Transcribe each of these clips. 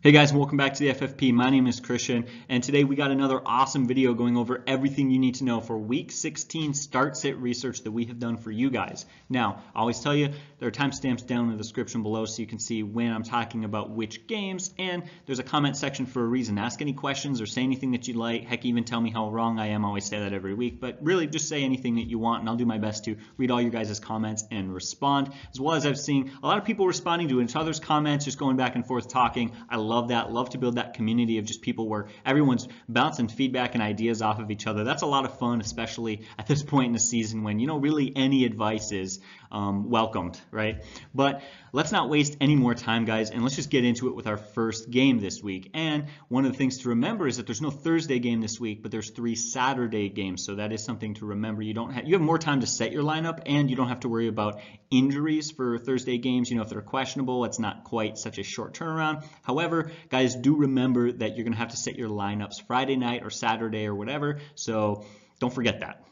Hey guys, welcome back to the FFP. My name is Christian, and today we got another awesome video going over everything you need to know for week 16 start sit research that we have done for you guys. Now, I always tell you there are timestamps down in the description below so you can see when I'm talking about which games, and there's a comment section for a reason. Ask any questions or say anything that you'd like. Heck, even tell me how wrong I am. I always say that every week, but really just say anything that you want, and I'll do my best to read all your guys' comments and respond. As well as I've seen a lot of people responding to each other's comments, just going back and forth talking. I love that. Love to build that community of just people where everyone's bouncing feedback and ideas off of each other. That's a lot of fun, especially at this point in the season when, you know, really any advice is um, welcomed, right? But let's not waste any more time, guys, and let's just get into it with our first game this week. And one of the things to remember is that there's no Thursday game this week, but there's three Saturday games, so that is something to remember. You don't have you have more time to set your lineup, and you don't have to worry about injuries for Thursday games. You know, if they're questionable, it's not quite such a short turnaround. However, guys, do remember that you're going to have to set your lineups Friday night or Saturday or whatever. So don't forget that.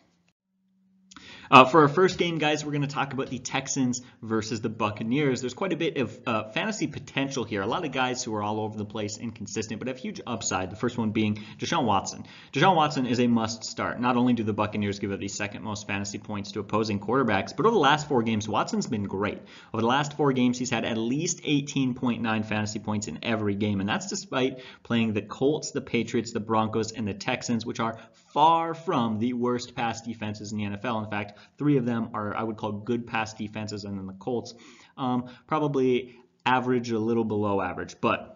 Uh, for our first game, guys, we're going to talk about the Texans versus the Buccaneers. There's quite a bit of uh, fantasy potential here. A lot of guys who are all over the place, inconsistent, but have huge upside. The first one being Deshaun Watson. Deshaun Watson is a must start. Not only do the Buccaneers give up the second most fantasy points to opposing quarterbacks, but over the last four games, Watson's been great. Over the last four games, he's had at least 18.9 fantasy points in every game, and that's despite playing the Colts, the Patriots, the Broncos, and the Texans, which are far from the worst pass defenses in the NFL. In fact, three of them are I would call good pass defenses, and then the Colts um, probably average, a little below average, but.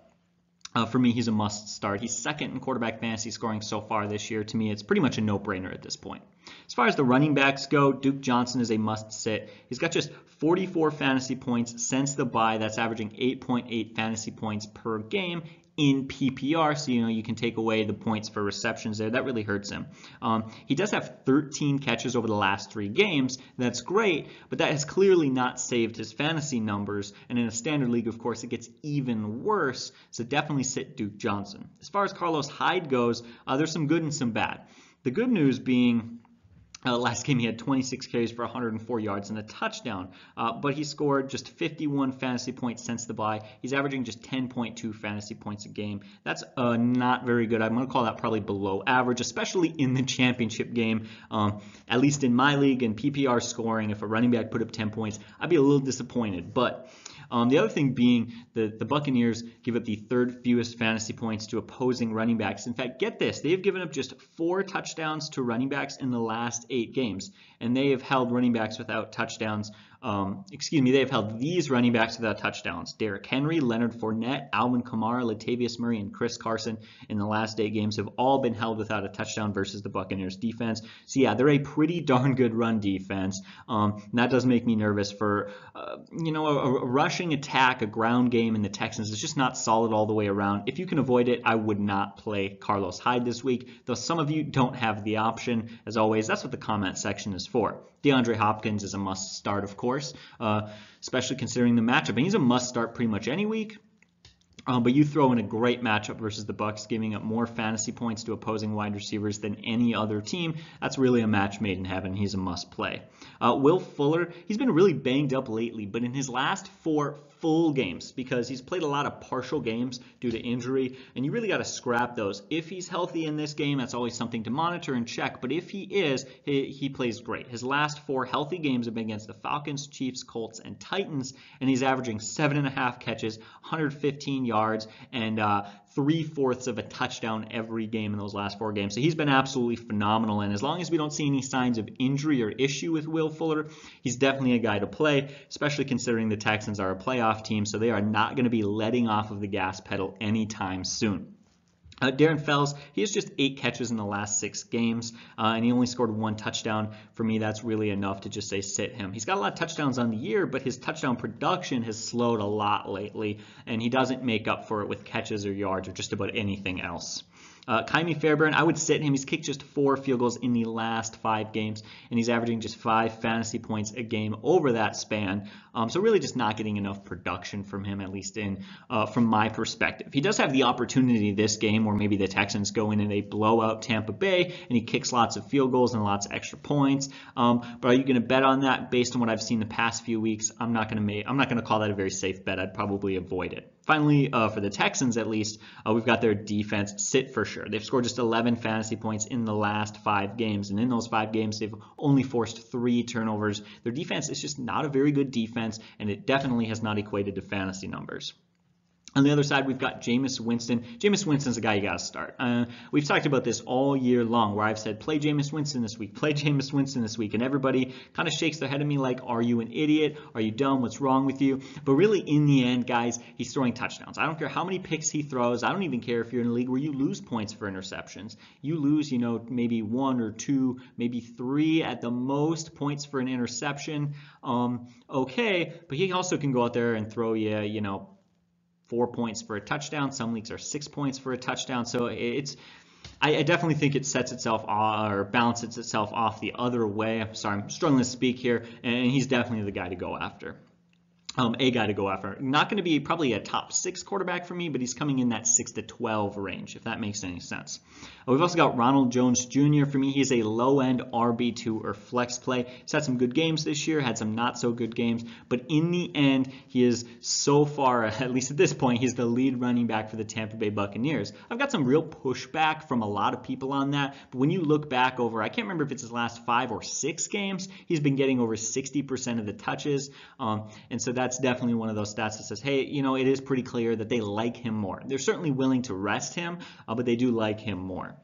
Uh, for me, he's a must start. He's second in quarterback fantasy scoring so far this year. To me, it's pretty much a no-brainer at this point. As far as the running backs go, Duke Johnson is a must sit. He's got just 44 fantasy points since the bye. That's averaging 8.8 fantasy points per game in PPR, so you know you can take away the points for receptions there. That really hurts him. Um, he does have 13 catches over the last three games. That's great, but that has clearly not saved his fantasy numbers. And in a standard league, of course, it gets even worse. So definitely sit Duke Johnson. As far as Carlos Hyde goes, uh, there's some good and some bad. The good news being uh, last game he had 26 carries for 104 yards and a touchdown, uh, but he scored just 51 fantasy points since the bye. He's averaging just 10.2 fantasy points a game. That's uh, not very good. I'm going to call that probably below average, especially in the championship game. Um, at least in my league and PPR scoring, if a running back put up 10 points, I'd be a little disappointed. But um, the other thing being that the Buccaneers give up the third fewest fantasy points to opposing running backs. In fact, get this, they have given up just four touchdowns to running backs in the last eight games, and they have held running backs without touchdowns um, excuse me, they have held these running backs to without touchdowns. Derrick Henry, Leonard Fournette, Alvin Kamara, Latavius Murray, and Chris Carson in the last eight games have all been held without a touchdown versus the Buccaneers defense. So yeah, they're a pretty darn good run defense. Um, that does make me nervous for, uh, you know, a, a, rushing attack, a ground game in the Texans is just not solid all the way around. If you can avoid it, I would not play Carlos Hyde this week, though some of you don't have the option. As always, that's what the comment section is for. DeAndre Hopkins is a must start, of course, uh, especially considering the matchup. And he's a must start pretty much any week. Um, but you throw in a great matchup versus the Bucks, giving up more fantasy points to opposing wide receivers than any other team. That's really a match made in heaven. He's a must play. Uh, Will Fuller, he's been really banged up lately, but in his last four full games, because he's played a lot of partial games due to injury, and you really got to scrap those. If he's healthy in this game, that's always something to monitor and check, but if he is, he, he plays great. His last four healthy games have been against the Falcons, Chiefs, Colts, and Titans, and he's averaging seven and a half catches, 115 yards, and uh, three fourths of a touchdown every game in those last four games. So he's been absolutely phenomenal. And as long as we don't see any signs of injury or issue with Will Fuller, he's definitely a guy to play, especially considering the Texans are a playoff team. So they are not going to be letting off of the gas pedal anytime soon. Uh, Darren Fells, he has just eight catches in the last six games, uh, and he only scored one touchdown. For me, that's really enough to just say sit him. He's got a lot of touchdowns on the year, but his touchdown production has slowed a lot lately, and he doesn't make up for it with catches or yards or just about anything else. Uh, Ka'imi Fairbairn, I would sit him. He's kicked just four field goals in the last five games, and he's averaging just five fantasy points a game over that span. Um, so really just not getting enough production from him, at least in uh, from my perspective. He does have the opportunity this game where maybe the Texans go in and they blow out Tampa Bay, and he kicks lots of field goals and lots of extra points. Um, but are you going to bet on that based on what I've seen the past few weeks? I'm not going to make. I'm not going to call that a very safe bet. I'd probably avoid it. Finally, uh, for the Texans at least, uh, we've got their defense sit for sure. They've scored just 11 fantasy points in the last five games, and in those five games, they've only forced three turnovers. Their defense is just not a very good defense, and it definitely has not equated to fantasy numbers. On the other side, we've got Jameis Winston. Jameis Winston's a guy you got to start. Uh, we've talked about this all year long where I've said, play Jameis Winston this week, play Jameis Winston this week. And everybody kind of shakes their head at me like, are you an idiot? Are you dumb? What's wrong with you? But really, in the end, guys, he's throwing touchdowns. I don't care how many picks he throws. I don't even care if you're in a league where you lose points for interceptions. You lose, you know, maybe one or two, maybe three at the most points for an interception. Um, okay, but he also can go out there and throw you, you know, four points for a touchdown. Some leagues are six points for a touchdown. So it's I, I definitely think it sets itself off, or balances itself off the other way. I'm sorry, I'm struggling to speak here, and he's definitely the guy to go after um, a guy to go after. Not going to be probably a top six quarterback for me, but he's coming in that six to 12 range, if that makes any sense. Uh, we've also got Ronald Jones Jr. For me, he's a low end RB2 or flex play. He's had some good games this year, had some not so good games, but in the end, he is so far, at least at this point, he's the lead running back for the Tampa Bay Buccaneers. I've got some real pushback from a lot of people on that, but when you look back over, I can't remember if it's his last five or six games, he's been getting over 60% of the touches, um, and so that's definitely one of those stats that says, hey, you know, it is pretty clear that they like him more. They're certainly willing to rest him, uh, but they do like him more.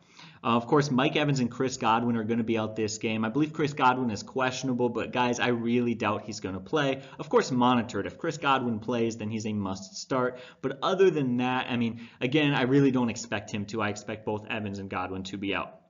Uh, of course, Mike Evans and Chris Godwin are going to be out this game. I believe Chris Godwin is questionable, but guys, I really doubt he's going to play. Of course, monitored. If Chris Godwin plays, then he's a must start. But other than that, I mean, again, I really don't expect him to. I expect both Evans and Godwin to be out.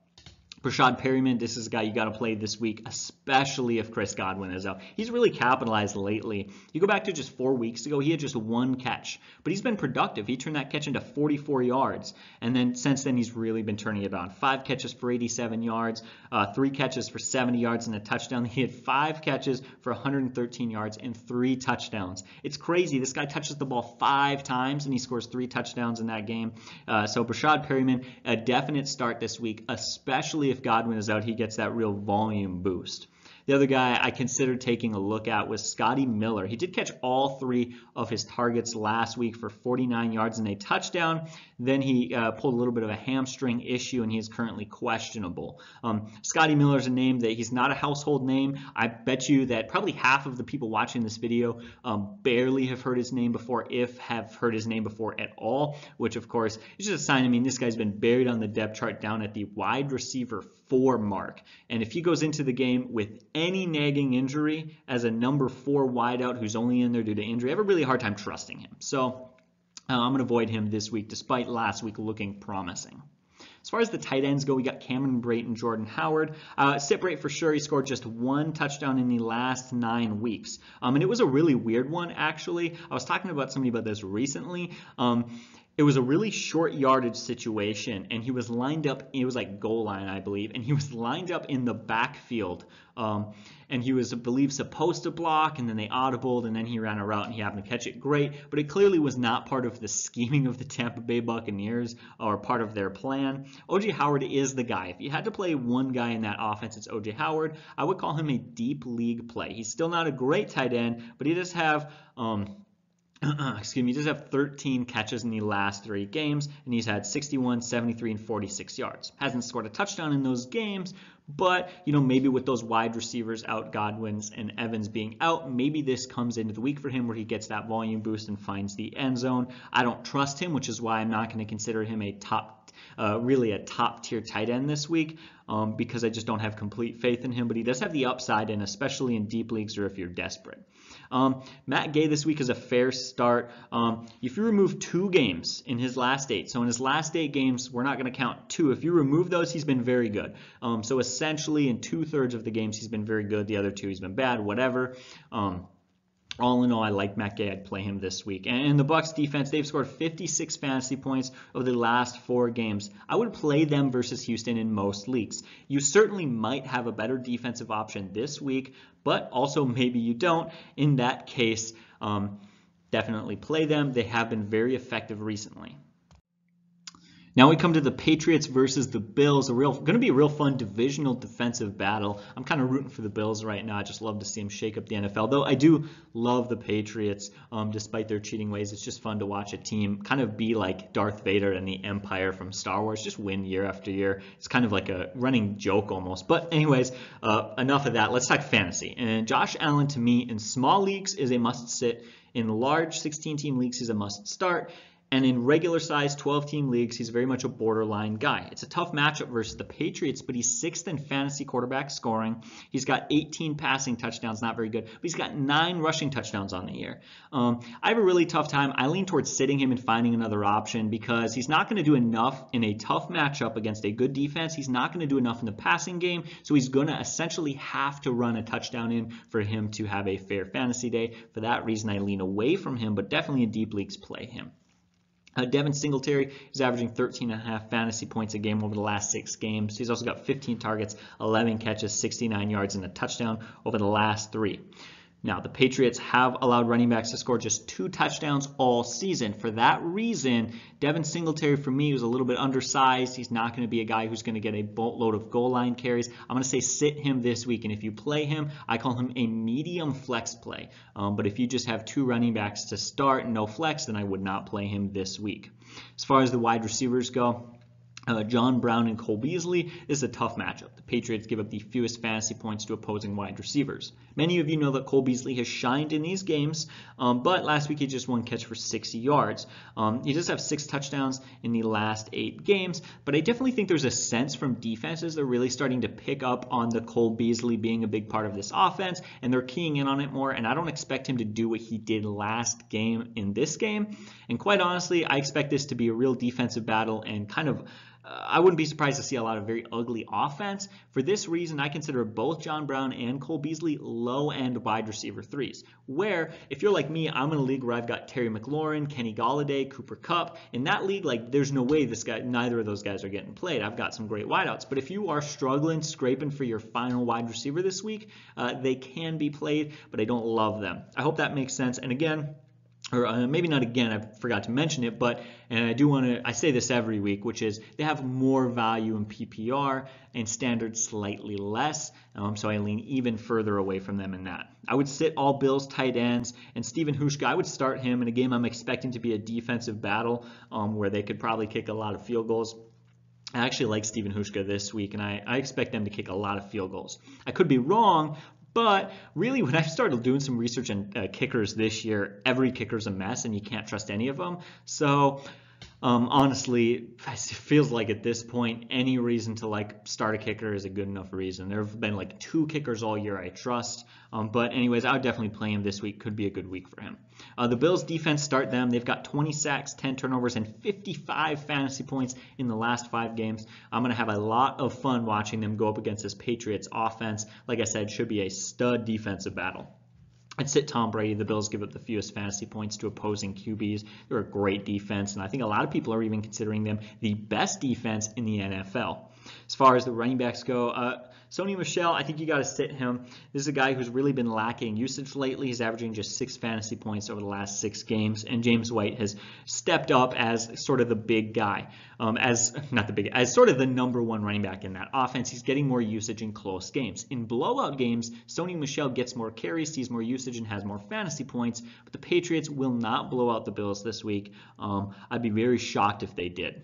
Breshad Perriman, this is a guy you got to play this week, especially if Chris Godwin is out. He's really capitalized lately. You go back to just four weeks ago, he had just one catch, but he's been productive. He turned that catch into 44 yards, and then since then he's really been turning it on. Five catches for 87 yards, uh, three catches for 70 yards and a touchdown. He had five catches for 113 yards and three touchdowns. It's crazy. This guy touches the ball five times and he scores three touchdowns in that game. Uh, so Breshad Perriman, a definite start this week, especially if if Godwin is out, he gets that real volume boost. The other guy I considered taking a look at was Scotty Miller. He did catch all three of his targets last week for 49 yards and a touchdown. Then he uh, pulled a little bit of a hamstring issue and he is currently questionable. Um, Scotty Miller is a name that he's not a household name. I bet you that probably half of the people watching this video um, barely have heard his name before, if have heard his name before at all, which of course is just a sign. I mean, this guy's been buried on the depth chart down at the wide receiver four mark. And if he goes into the game with any nagging injury as a number four wideout who's only in there due to injury, I have a really hard time trusting him. So uh, I'm going to avoid him this week, despite last week looking promising. As far as the tight ends go, we got Cameron Brate and Jordan Howard. Uh, Brate for sure, he scored just one touchdown in the last nine weeks. Um, and it was a really weird one, actually. I was talking about somebody about this recently. Um, it was a really short yardage situation and he was lined up it was like goal line i believe and he was lined up in the backfield um, and he was I believe supposed to block and then they audibled and then he ran a route and he happened to catch it. Great but it clearly was not part of the scheming of the tampa bay buccaneers or part of their plan. Oj howard is the guy. If you had to play one guy in that offense it's oj howard. I would call him a deep league play. He's still not a great tight end but he does have um, excuse me, he does have 13 catches in the last three games, and he's had 61, 73, and 46 yards. Hasn't scored a touchdown in those games, but you know maybe with those wide receivers out, Godwin's and Evans being out, maybe this comes into the week for him where he gets that volume boost and finds the end zone. I don't trust him, which is why I'm not going to consider him a top, uh, really a top tier tight end this week. Um, because I just don't have complete faith in him, but he does have the upside, and especially in deep leagues or if you're desperate. Um, Matt Gay this week is a fair start. Um, if you remove two games in his last eight, so in his last eight games, we're not going to count two. If you remove those, he's been very good. Um, so essentially, in two thirds of the games, he's been very good. The other two, he's been bad. Whatever. Um, all in all, I like Matt Gay. I'd play him this week. And the Bucks defense, they've scored 56 fantasy points over the last four games. I would play them versus Houston in most leagues. You certainly might have a better defensive option this week, but also maybe you don't. In that case, um, definitely play them. They have been very effective recently. Now we come to the Patriots versus the Bills. A real, going to be a real fun divisional defensive battle. I'm kind of rooting for the Bills right now. I just love to see them shake up the NFL. Though I do love the Patriots, um, despite their cheating ways. It's just fun to watch a team kind of be like Darth Vader and the Empire from Star Wars, just win year after year. It's kind of like a running joke almost. But anyways, uh, enough of that. Let's talk fantasy. And Josh Allen to me in small leagues is a must sit. In large 16 team leagues, he's a must start. And in regular size 12 team leagues, he's very much a borderline guy. It's a tough matchup versus the Patriots, but he's sixth in fantasy quarterback scoring. He's got 18 passing touchdowns, not very good, but he's got nine rushing touchdowns on the year. Um, I have a really tough time. I lean towards sitting him and finding another option because he's not going to do enough in a tough matchup against a good defense. He's not going to do enough in the passing game, so he's going to essentially have to run a touchdown in for him to have a fair fantasy day. For that reason, I lean away from him, but definitely in deep leagues, play him. Uh, Devin Singletary is averaging 13 and a half fantasy points a game over the last six games. He's also got 15 targets, 11 catches, 69 yards, and a touchdown over the last three. Now, the Patriots have allowed running backs to score just two touchdowns all season. For that reason, Devin Singletary, for me, was a little bit undersized. He's not going to be a guy who's going to get a boatload of goal line carries. I'm going to say sit him this week. And if you play him, I call him a medium flex play. Um, but if you just have two running backs to start and no flex, then I would not play him this week. As far as the wide receivers go, uh, John Brown and Cole Beasley is a tough matchup. The Patriots give up the fewest fantasy points to opposing wide receivers. Many of you know that Cole Beasley has shined in these games, um, but last week he just one catch for 60 yards. Um, he does have six touchdowns in the last eight games, but I definitely think there's a sense from defenses they're really starting to pick up on the Cole Beasley being a big part of this offense, and they're keying in on it more. And I don't expect him to do what he did last game in this game. And quite honestly, I expect this to be a real defensive battle and kind of I wouldn't be surprised to see a lot of very ugly offense. For this reason, I consider both John Brown and Cole Beasley low end wide receiver threes. Where, if you're like me, I'm in a league where I've got Terry McLaurin, Kenny Golladay, Cooper Kupp. In that league, like there's no way this guy, neither of those guys are getting played. I've got some great wideouts. But if you are struggling, scraping for your final wide receiver this week, uh, they can be played, but I don't love them. I hope that makes sense. And again, or uh, maybe not again, I forgot to mention it, but and I do want to, I say this every week, which is they have more value in PPR and standard slightly less, um, so I lean even further away from them in that. I would sit all Bills tight ends, and Stephen Hauschka, I would start him in a game I'm expecting to be a defensive battle um, where they could probably kick a lot of field goals. I actually like Stephen Hauschka this week, and I, I, expect them to kick a lot of field goals. I could be wrong, but really, when I started doing some research on uh, kickers this year, every kicker's a mess and you can't trust any of them. So um, honestly, it feels like at this point, any reason to like start a kicker is a good enough reason. There have been like two kickers all year I trust. Um, but anyways, I would definitely play him this week. Could be a good week for him. Uh, the Bills defense start them. They've got 20 sacks, 10 turnovers, and 55 fantasy points in the last five games. I'm going to have a lot of fun watching them go up against this Patriots offense. Like I said, should be a stud defensive battle. I'd sit Tom Brady. The Bills give up the fewest fantasy points to opposing QBs. They're a great defense, and I think a lot of people are even considering them the best defense in the NFL. As far as the running backs go, uh, Sony Michel, I think you got to sit him. This is a guy who's really been lacking usage lately. He's averaging just six fantasy points over the last six games, and James White has stepped up as sort of the big guy, um, as not the big, as sort of the number one running back in that offense. He's getting more usage in close games. In blowout games, Sony Michel gets more carries, sees more usage, and has more fantasy points. But the Patriots will not blow out the Bills this week. Um, I'd be very shocked if they did.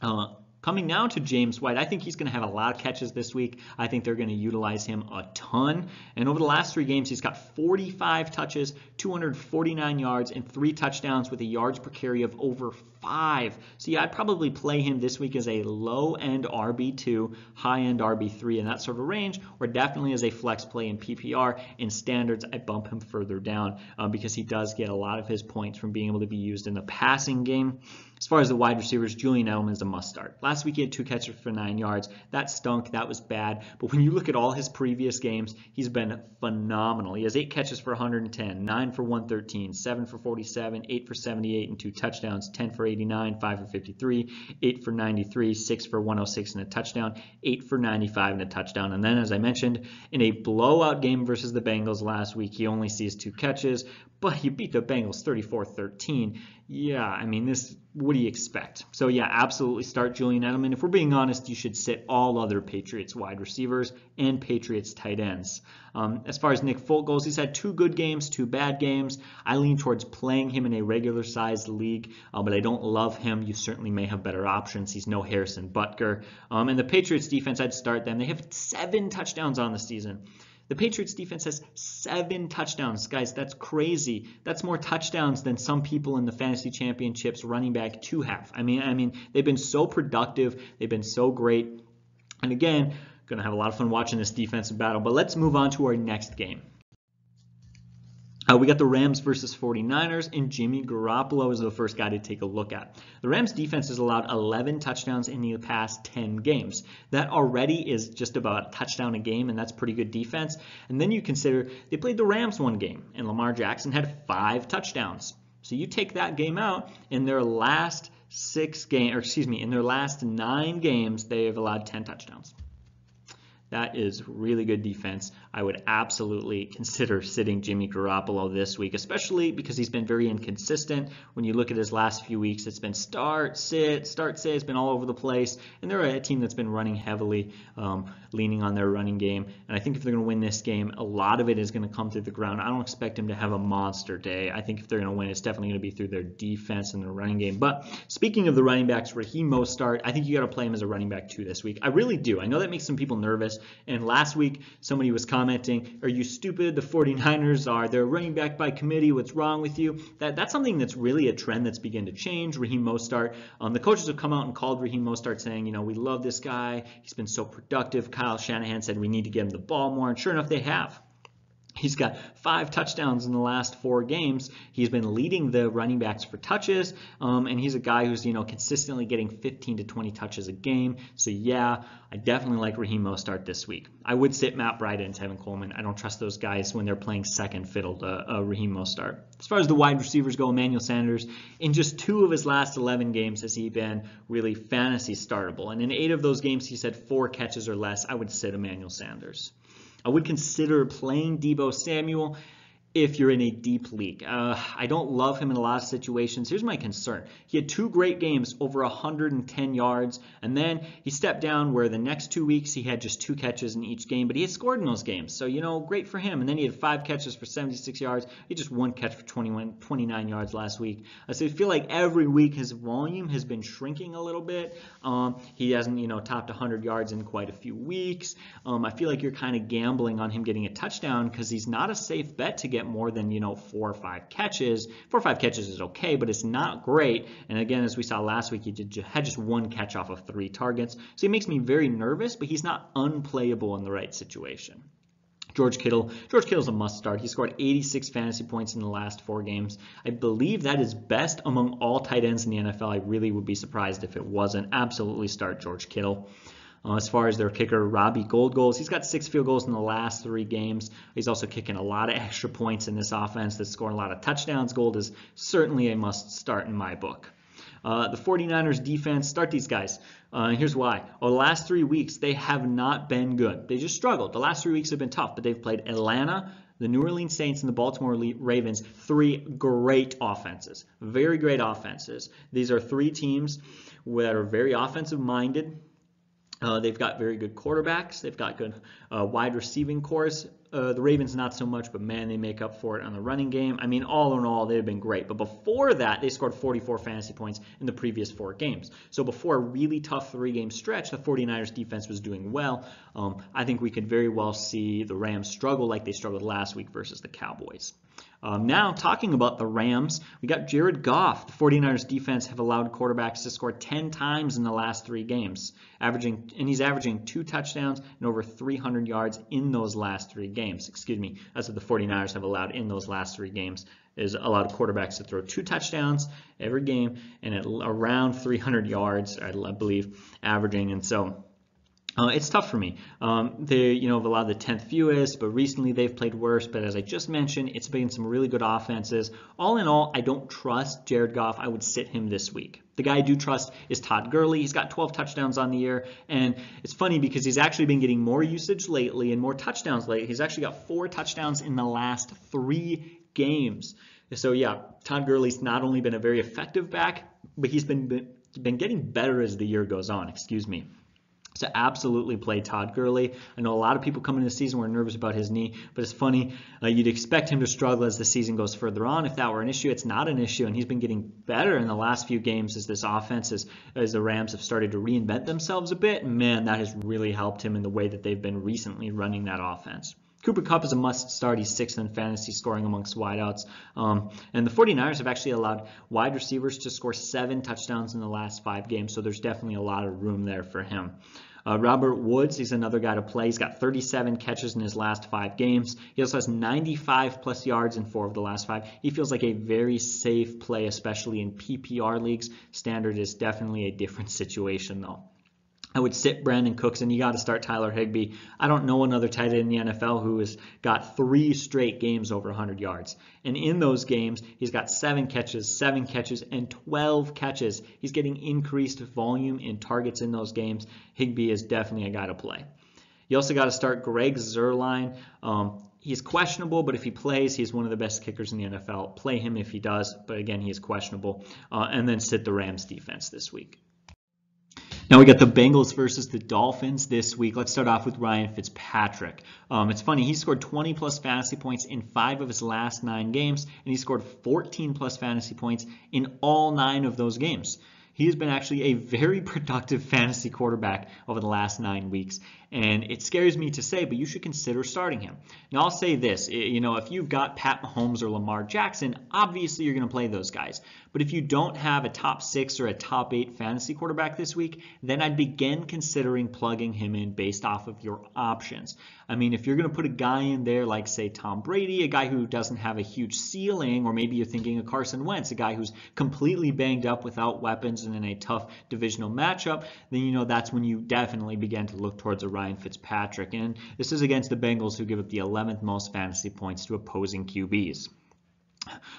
Uh, Coming now to James White, I think he's going to have a lot of catches this week. I think they're going to utilize him a ton. And over the last three games, he's got 45 touches, 249 yards, and three touchdowns with a yards per carry of over five. So yeah, I'd probably play him this week as a low end RB2, high end RB3 in that sort of range, or definitely as a flex play in PPR. In standards, I bump him further down uh, because he does get a lot of his points from being able to be used in the passing game. As far as the wide receivers, Julian Edelman is a must start. Last week he had two catches for nine yards. That stunk. That was bad. But when you look at all his previous games, he's been phenomenal. He has eight catches for 110, nine for 113, seven for 47, eight for 78, and two touchdowns, 10 for 89, five for 53, eight for 93, six for 106 and a touchdown, eight for 95 and a touchdown. And then, as I mentioned, in a blowout game versus the Bengals last week, he only sees two catches, but he beat the Bengals 34-13. Yeah, I mean, this. What do you expect? So yeah, absolutely start Julian Edelman. If we're being honest, you should sit all other Patriots wide receivers and Patriots tight ends. Um, as far as Nick Folk goes, he's had two good games, two bad games. I lean towards playing him in a regular sized league, uh, but I don't love him. You certainly may have better options. He's no Harrison Butker. Um, and the Patriots defense, I'd start them. They have seven touchdowns on the season. The Patriots defense has seven touchdowns. Guys, that's crazy. That's more touchdowns than some people in the fantasy championships running back two have. I mean, I mean, they've been so productive. They've been so great. And again, to have a lot of fun watching this defensive battle. But let's move on to our next game. Uh, we got the Rams versus 49ers, and Jimmy Garoppolo is the first guy to take a look at. The Rams defense has allowed 11 touchdowns in the past 10 games. That already is just about a touchdown a game, and that's pretty good defense. And then you consider they played the Rams one game, and Lamar Jackson had five touchdowns. So you take that game out, in their last six game, or excuse me, in their last nine games, they have allowed 10 touchdowns. That is really good defense. I would absolutely consider sitting Jimmy Garoppolo this week, especially because he's been very inconsistent. When you look at his last few weeks, it's been start, sit, start, sit. It's been all over the place. And they're a team that's been running heavily, um, leaning on their running game. And I think if they're going to win this game, a lot of it is going to come through the ground. I don't expect him to have a monster day. I think if they're going to win, it's definitely going to be through their defense and their running game. But speaking of the running backs, Raheem Mostert, I think you got to play him as a running back too this week. I really do. I know that makes some people nervous. And last week, somebody was commenting, Are you stupid? The 49ers are. They're running back by committee. What's wrong with you? That, that's something that's really a trend that's begun to change. Raheem Mostert. Um, the coaches have come out and called Raheem Mostert saying, You know, we love this guy. He's been so productive. Kyle Shanahan said we need to get him the ball more. And sure enough, they have. He's got five touchdowns in the last four games. He's been leading the running backs for touches, um, and he's a guy who's you know consistently getting 15 to 20 touches a game. So yeah, I definitely like Raheem Mostert this week. I would sit Matt Breida and Tevin Coleman. I don't trust those guys when they're playing second fiddle to uh, Raheem Mostert. As far as the wide receivers go, Emmanuel Sanders, in just two of his last 11 games has he been really fantasy startable, and in eight of those games he's had four catches or less. I would sit Emmanuel Sanders. I would consider playing Deebo Samuel if you're in a deep league. Uh, I don't love him in a lot of situations. Here's my concern. He had two great games, over 110 yards, and then he stepped down where the next two weeks he had just two catches in each game, but he had scored in those games. So, you know, great for him. And then he had five catches for 76 yards. He just one catch for 21, 29 yards last week. Uh, so I feel like every week his volume has been shrinking a little bit. Um, he hasn't, you know, topped 100 yards in quite a few weeks. Um, I feel like you're kind of gambling on him getting a touchdown because he's not a safe bet to get get more than, you know, four or five catches. Four or five catches is okay, but it's not great. And again, as we saw last week, he did, had just one catch off of three targets. So he makes me very nervous, but he's not unplayable in the right situation. George Kittle. George Kittle's a must start. He scored 86 fantasy points in the last four games. I believe that is best among all tight ends in the NFL. I really would be surprised if it wasn't. Absolutely start George Kittle. Uh, as far as their kicker, Robbie Gould goals, he's got six field goals in the last three games. He's also kicking a lot of extra points in this offense that's scoring a lot of touchdowns. Gould is certainly a must start in my book. Uh, the 49ers defense, start these guys. Uh, here's why. Over the last three weeks, they have not been good. They just struggled. The last three weeks have been tough, but they've played Atlanta, the New Orleans Saints, and the Baltimore Ravens. Three great offenses. Very great offenses. These are three teams that are very offensive minded. Uh, they've got very good quarterbacks. They've got good uh, wide receiving corps. Uh, the Ravens not so much, but man, they make up for it on the running game. I mean, all in all, they've been great. But before that, they scored 44 fantasy points in the previous four games. So before a really tough three-game stretch, the 49ers defense was doing well. Um, I think we could very well see the Rams struggle like they struggled last week versus the Cowboys. Um, now, talking about the Rams, we got Jared Goff. The 49ers defense have allowed quarterbacks to score 10 times in the last three games, averaging, and he's averaging two touchdowns and over 300 yards in those last three games. Excuse me, that's what the 49ers have allowed in those last three games is allowed quarterbacks to throw two touchdowns every game and at around 300 yards, I believe, averaging. And so uh, it's tough for me. Um, they, you know, have allowed the 10th fewest, but recently they've played worse. But as I just mentioned, it's been some really good offenses. All in all, I don't trust Jared Goff. I would sit him this week. The guy I do trust is Todd Gurley. He's got 12 touchdowns on the year, and it's funny because he's actually been getting more usage lately and more touchdowns lately. He's actually got four touchdowns in the last three games. So yeah, Todd Gurley's not only been a very effective back, but he's been been getting better as the year goes on. Excuse me. So absolutely play Todd Gurley. I know a lot of people coming into the season were nervous about his knee, but it's funny. Uh, you'd expect him to struggle as the season goes further on. If that were an issue, it's not an issue, and he's been getting better in the last few games as this offense, as, as the Rams have started to reinvent themselves a bit. Man, that has really helped him in the way that they've been recently running that offense. Cooper Kupp is a must start. He's sixth in fantasy scoring amongst wideouts. Um, and the 49ers have actually allowed wide receivers to score seven touchdowns in the last five games, so there's definitely a lot of room there for him. Uh, Robert Woods, he's another guy to play. He's got 37 catches in his last five games. He also has 95 plus yards in four of the last five. He feels like a very safe play, especially in PPR leagues. Standard is definitely a different situation, though. I would sit Brandin Cooks, and you got to start Tyler Higbee. I don't know another tight end in the NFL who has got three straight games over 100 yards. And in those games, he's got seven catches, seven catches, and 12 catches. He's getting increased volume in targets in those games. Higbee is definitely a guy to play. You also got to start Greg Zuerlein. Um, he's questionable, but if he plays, he's one of the best kickers in the NFL. Play him if he does, but again, he is questionable. Uh, and then sit the Rams defense this week. Now we got the Bengals versus the Dolphins this week. Let's start off with Ryan Fitzpatrick. Um, it's funny, he scored 20 plus fantasy points in five of his last nine games, and he scored 14 plus fantasy points in all nine of those games. He has been actually a very productive fantasy quarterback over the last nine weeks. And it scares me to say, but you should consider starting him. Now, I'll say this eh, you know, if you've got Pat Mahomes or Lamar Jackson, obviously you're going to play those guys. But if you don't have a top six or a top eight fantasy quarterback this week, then I'd begin considering plugging him in based off of your options. I mean, if you're going to put a guy in there like, say, Tom Brady, a guy who doesn't have a huge ceiling, or maybe you're thinking of Carson Wentz, a guy who's completely banged up without weapons and in a tough divisional matchup, then you know that's when you definitely begin to look towards a Ryan Fitzpatrick. And this is against the Bengals, who give up the 11th most fantasy points to opposing QBs.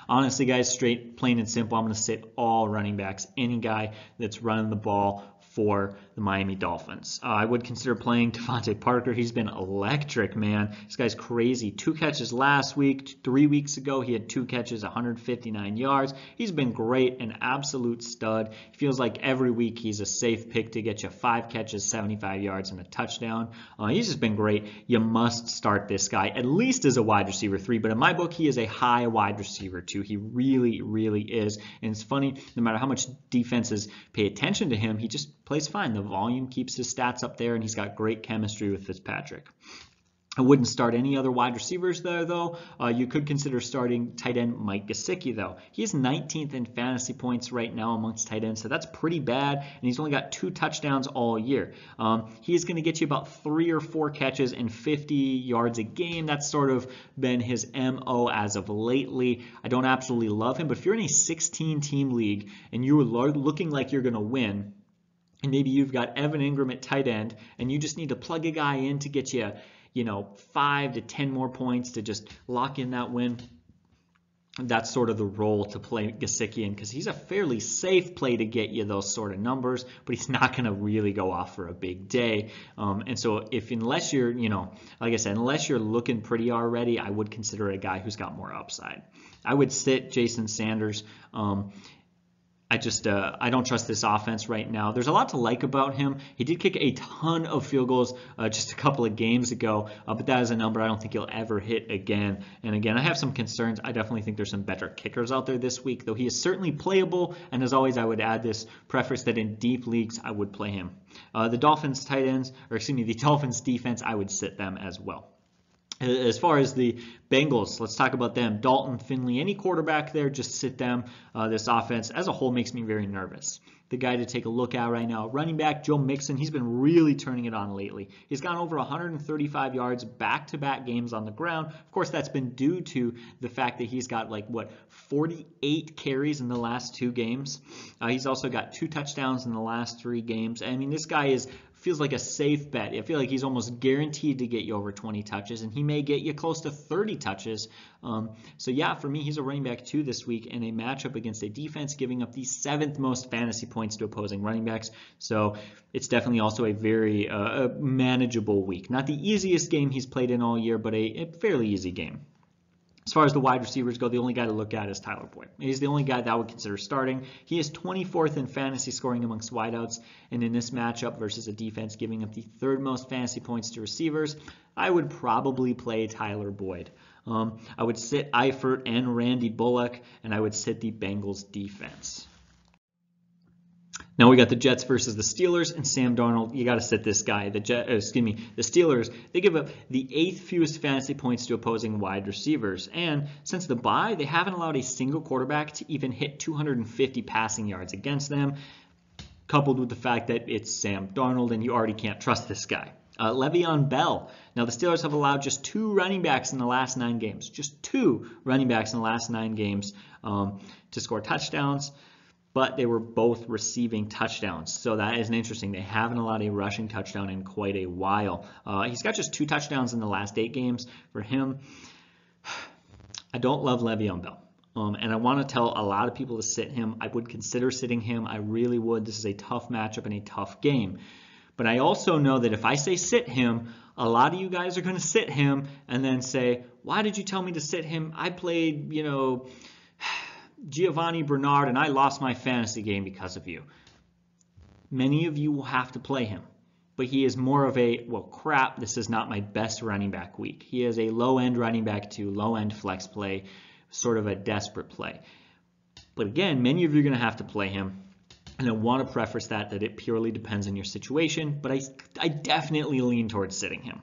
Honestly, guys, straight, plain and simple, I'm going to sit all running backs, any guy that's running the ball for the Miami Dolphins. Uh, I would consider playing DeVante Parker. He's been electric, man. This guy's crazy. Two catches last week. Three weeks ago, he had two catches, 159 yards. He's been great, an absolute stud. He feels like every week he's a safe pick to get you five catches, 75 yards, and a touchdown. Uh, he's just been great. You must start this guy, at least as a wide receiver three, but in my book, he is a high wide receiver two. He really, really is. And it's funny, no matter how much defenses pay attention to him, he just plays fine. The volume keeps his stats up there, and he's got great chemistry with Fitzpatrick. I wouldn't start any other wide receivers there, though. Uh, you could consider starting tight end Mike Gesicki, though. He's 19th in fantasy points right now amongst tight ends, so that's pretty bad, and he's only got two touchdowns all year. Um, he's going to get you about three or four catches and 50 yards a game. That's sort of been his MO as of lately. I don't absolutely love him, but if you're in a 16-team league and you're looking like you're going to win, and maybe you've got Evan Engram at tight end, and you just need to plug a guy in to get you, you know, five to ten more points to just lock in that win. That's sort of the role to play Gesicki in because he's a fairly safe play to get you those sort of numbers, but he's not going to really go off for a big day. Um, and so, if unless you're, you know, like I said, unless you're looking pretty already, I would consider a guy who's got more upside. I would sit Jason Sanders. Um, I just uh, I don't trust this offense right now. There's a lot to like about him. He did kick a ton of field goals uh, just a couple of games ago, uh, but that is a number I don't think he'll ever hit again. And again, I have some concerns. I definitely think there's some better kickers out there this week, though he is certainly playable. And as always, I would add this preface that in deep leagues I would play him. Uh, the Dolphins tight ends, or excuse me, the Dolphins defense, I would sit them as well. As far as the Bengals, let's talk about them. Dalton, Finley, any quarterback there, just sit them. Uh, this offense as a whole makes me very nervous. The guy to take a look at right now, running back Joe Mixon, he's been really turning it on lately. He's gone over 135 yards back to back games on the ground. Of course, that's been due to the fact that he's got like, what, 48 carries in the last two games. Uh, he's also got two touchdowns in the last three games. I mean, this guy is feels like a safe bet. I feel like he's almost guaranteed to get you over 20 touches, and he may get you close to 30 touches. Um, so yeah, for me, he's a running back two this week in a matchup against a defense giving up the seventh most fantasy points to opposing running backs. So it's definitely also a very uh, manageable week. Not the easiest game he's played in all year, but a, a fairly easy game. As far as the wide receivers go, the only guy to look at is Tyler Boyd. He's the only guy that I would consider starting. He is 24th in fantasy scoring amongst wideouts, and in this matchup versus a defense giving up the third most fantasy points to receivers, I would probably play Tyler Boyd. Um, I would sit Eifert and Randy Bullock, and I would sit the Bengals defense. Now we got the Jets versus the Steelers and Sam Darnold. You got to sit this guy. The Jet, uh, excuse me, the Steelers. They give up the eighth fewest fantasy points to opposing wide receivers, and since the bye, they haven't allowed a single quarterback to even hit 250 passing yards against them. Coupled with the fact that it's Sam Darnold, and you already can't trust this guy. Uh, Le'Veon Bell. Now the Steelers have allowed just two running backs in the last nine games. Just two running backs in the last nine games um, to score touchdowns but they were both receiving touchdowns. So that is interesting. They haven't allowed a rushing touchdown in quite a while. Uh, he's got just two touchdowns in the last eight games. For him, I don't love Le'Veon Bell. Um, and I want to tell a lot of people to sit him. I would consider sitting him. I really would. This is a tough matchup and a tough game. But I also know that if I say sit him, a lot of you guys are going to sit him and then say, why did you tell me to sit him? I played, you know, Giovani Bernard and I lost my fantasy game because of you. Many of you will have to play him, but he is more of a, well, crap, this is not my best running back week. He is a low end running back to low end flex play, sort of a desperate play. But again, many of you are going to have to play him. And I want to preface that that it purely depends on your situation, but I, I definitely lean towards sitting him.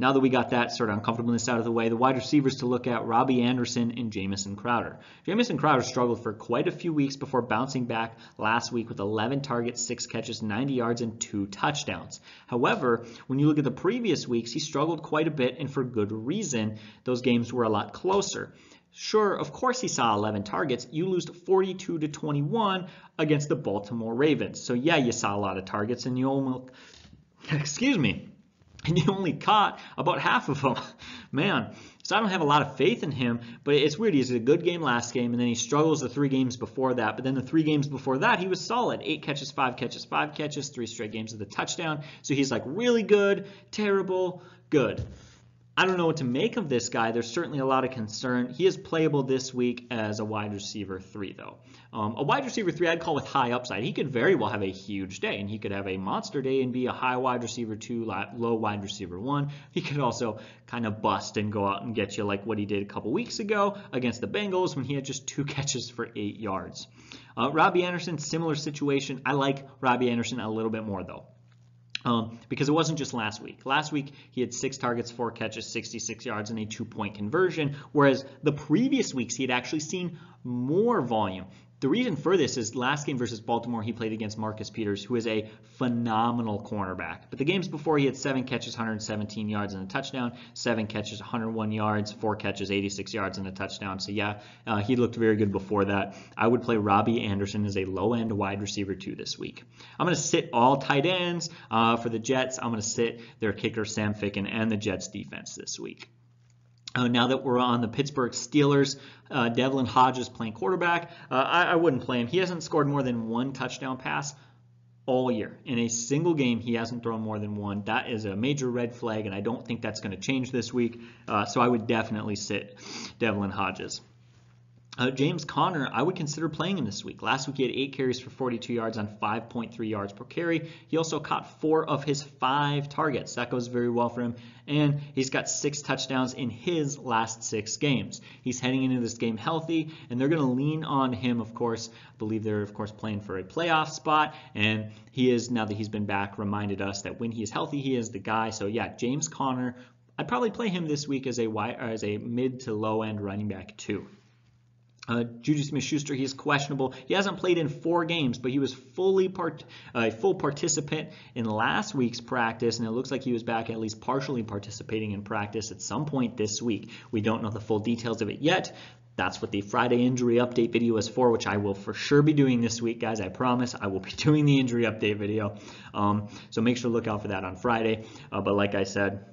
Now that we got that sort of uncomfortableness out of the way, the wide receivers to look at Robby Anderson and Jamison Crowder. Jamison Crowder struggled for quite a few weeks before bouncing back last week with 11 targets, 6 catches, 90 yards, and 2 touchdowns. However, when you look at the previous weeks, he struggled quite a bit, and for good reason. Those games were a lot closer. Sure, of course he saw 11 targets. You lose 42 to 21 against the Baltimore Ravens. So yeah, you saw a lot of targets and you almost, excuse me, and you only caught about half of them. Man, so I don't have a lot of faith in him, but it's weird. He had a good game last game, and then he struggles the three games before that. But then the three games before that, he was solid. Eight catches, five catches, five catches, three straight games of the touchdown. So he's like really good, terrible, good. I don't know what to make of this guy. There's certainly a lot of concern. He is playable this week as a wide receiver three, though. Um, a wide receiver three, I'd call with high upside. He could very well have a huge day, and he could have a monster day and be a high wide receiver two, low wide receiver one. He could also kind of bust and go out and get you like what he did a couple weeks ago against the Bengals when he had just two catches for eight yards. Uh, Robby Anderson, similar situation. I like Robby Anderson a little bit more, though. Um, because it wasn't just last week. Last week, he had six targets, four catches, 66 yards, and a two point conversion, whereas the previous weeks, he had actually seen more volume. The reason for this is last game versus Baltimore, he played against Marcus Peters, who is a phenomenal cornerback. But the games before, he had seven catches, 117 yards, and a touchdown, seven catches, 101 yards, four catches, 86 yards, and a touchdown. So, yeah, uh, he looked very good before that. I would play Robby Anderson as a low end wide receiver, too, this week. I'm going to sit all tight ends uh, for the Jets. I'm going to sit their kicker, Sam Ficken, and the Jets defense this week. Uh, now that we're on the Pittsburgh Steelers, uh, Devlin Hodges playing quarterback. Uh, I, I, wouldn't play him. He hasn't scored more than one touchdown pass all year. In a single game, he hasn't thrown more than one. That is a major red flag, and I don't think that's going to change this week. Uh, so I would definitely sit Devlin Hodges. Uh, James Conner, I would consider playing him this week. Last week he had eight carries for 42 yards on 5.3 yards per carry. He also caught four of his five targets. That goes very well for him. And he's got six touchdowns in his last six games. He's heading into this game healthy, and they're going to lean on him, of course. I believe they're, of course, playing for a playoff spot. And he is, now that he's been back, reminded us that when he is healthy, he is the guy. So, yeah, James Conner, I'd probably play him this week as a, as a mid to low end running back, too. Uh, Juju Smith-Schuster, he's questionable. He hasn't played in four games, but he was fully part, a uh, full participant in last week's practice, and it looks like he was back at least partially participating in practice at some point this week. We don't know the full details of it yet. That's what the Friday injury update video is for, which I will for sure be doing this week, guys. I promise I will be doing the injury update video. Um, so make sure to look out for that on Friday. Uh, but like I said,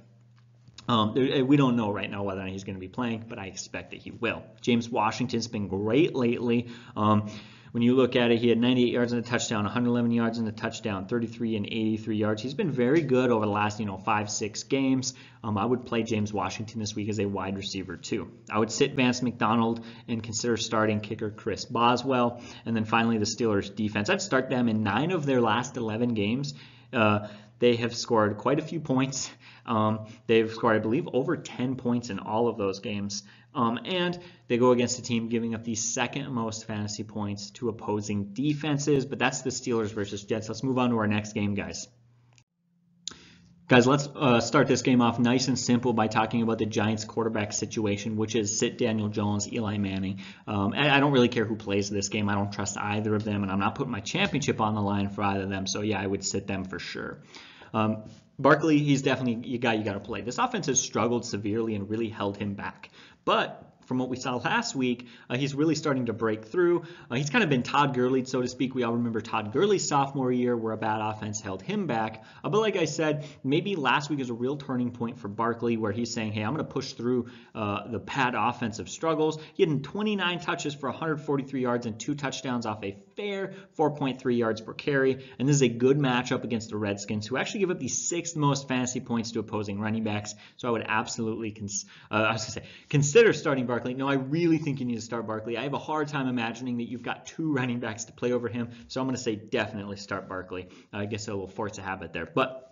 um, eh, we don't know right now whether or not he's going to be playing, but I expect that he will. James Washington's been great lately. Um, when you look at it, he had 98 yards and a touchdown, 111 yards and a touchdown, 33 and 83 yards. He's been very good over the last, you know, five, six games. Um, I would play James Washington this week as a wide receiver too. I would sit Vance McDonald and consider starting kicker Chris Boswell. And then finally the Steelers defense. I'd start them in nine of their last 11 games. Uh, they have scored quite a few points. Um, they've scored, I believe, over 10 points in all of those games. Um, and they go against a team giving up the second most fantasy points to opposing defenses. But that's the Steelers versus Jets. Let's move on to our next game, guys. Guys, let's uh, start this game off nice and simple by talking about the Giants quarterback situation, which is sit Daniel Jones, Eli Manning. Um, I don't really care who plays this game. I don't trust either of them, and I'm not putting my championship on the line for either of them. So, yeah, I would sit them for sure. Um, Barkley, he's definitely a guy you got to play. This offense has struggled severely and really held him back. But from what we saw last week, uh, he's really starting to break through. Uh, he's kind of been Todd Gurley, so to speak. We all remember Todd Gurley's sophomore year where a bad offense held him back. Uh, but like I said, maybe last week is a real turning point for Barkley where he's saying, hey, I'm going to push through uh, the bad offensive struggles. He had 29 touches for 143 yards and two touchdowns off a fair 4.3 yards per carry. And this is a good matchup against the Redskins, who actually give up the sixth most fantasy points to opposing running backs. So I would absolutely uh, I was to say consider starting Barkley Barkley. No, I really think you need to start Barkley. I have a hard time imagining that you've got two running backs to play over him, so I'm going to say definitely start Barkley. I guess I will force a habit there. But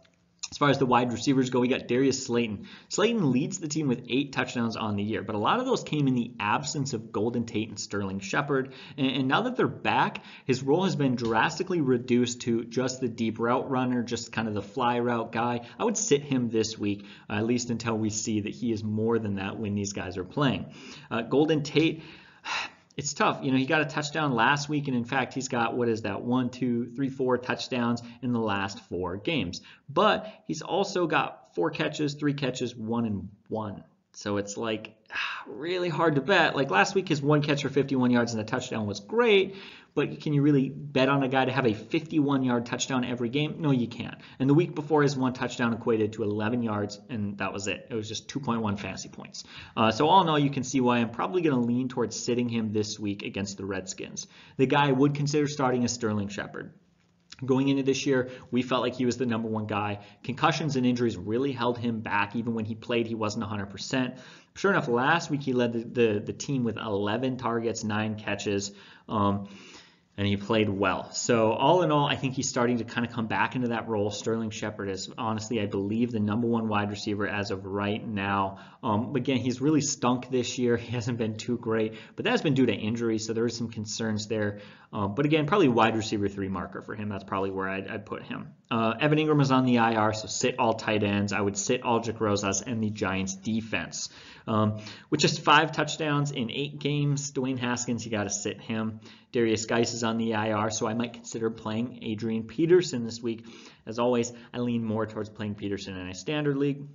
as far as the wide receivers go, we got Darius Slayton. Slayton leads the team with eight touchdowns on the year, but a lot of those came in the absence of Golden Tate and Sterling Shepard. And, now that they're back, his role has been drastically reduced to just the deep route runner, just kind of the fly route guy. I would sit him this week, uh, at least until we see that he is more than that when these guys are playing. Uh, Golden Tate it's tough. You know, he got a touchdown last week, and in fact, he's got what is that? One, two, three, four touchdowns in the last four games. But he's also got four catches, three catches, one and one. So it's like really hard to bet. Like last week, his one catch for 51 yards and a touchdown was great, but can you really bet on a guy to have a 51 yard touchdown every game? No, you can't. And the week before, his one touchdown equated to 11 yards, and that was it. It was just 2.1 fantasy points. Uh, so, all in all, you can see why I'm probably going to lean towards sitting him this week against the Redskins. The guy I would consider starting is Sterling Shepard. Going into this year, we felt like he was the number one guy. Concussions and injuries really held him back. Even when he played, he wasn't 100%. Sure enough, last week he led the, the, the team with 11 targets, 9 catches. Um, and he played well. So all in all, I think he's starting to kind of come back into that role. Sterling Shepard is honestly, I believe, the number one wide receiver as of right now. Um, again, he's really stunk this year. He hasn't been too great, but that's been due to injury, so there are some concerns there. Um, but again, probably wide receiver three marker for him. That's probably where I'd, I'd put him. Uh, Evan Engram is on the IR, so sit all tight ends. I would sit Aldrick Rosas and the Giants defense. Um, with just five touchdowns in eight games, Dwayne Haskins, you got to sit him. Derrius Guice is on the IR, so I might consider playing Adrian Peterson this week. As always, I lean more towards playing Peterson in a standard league.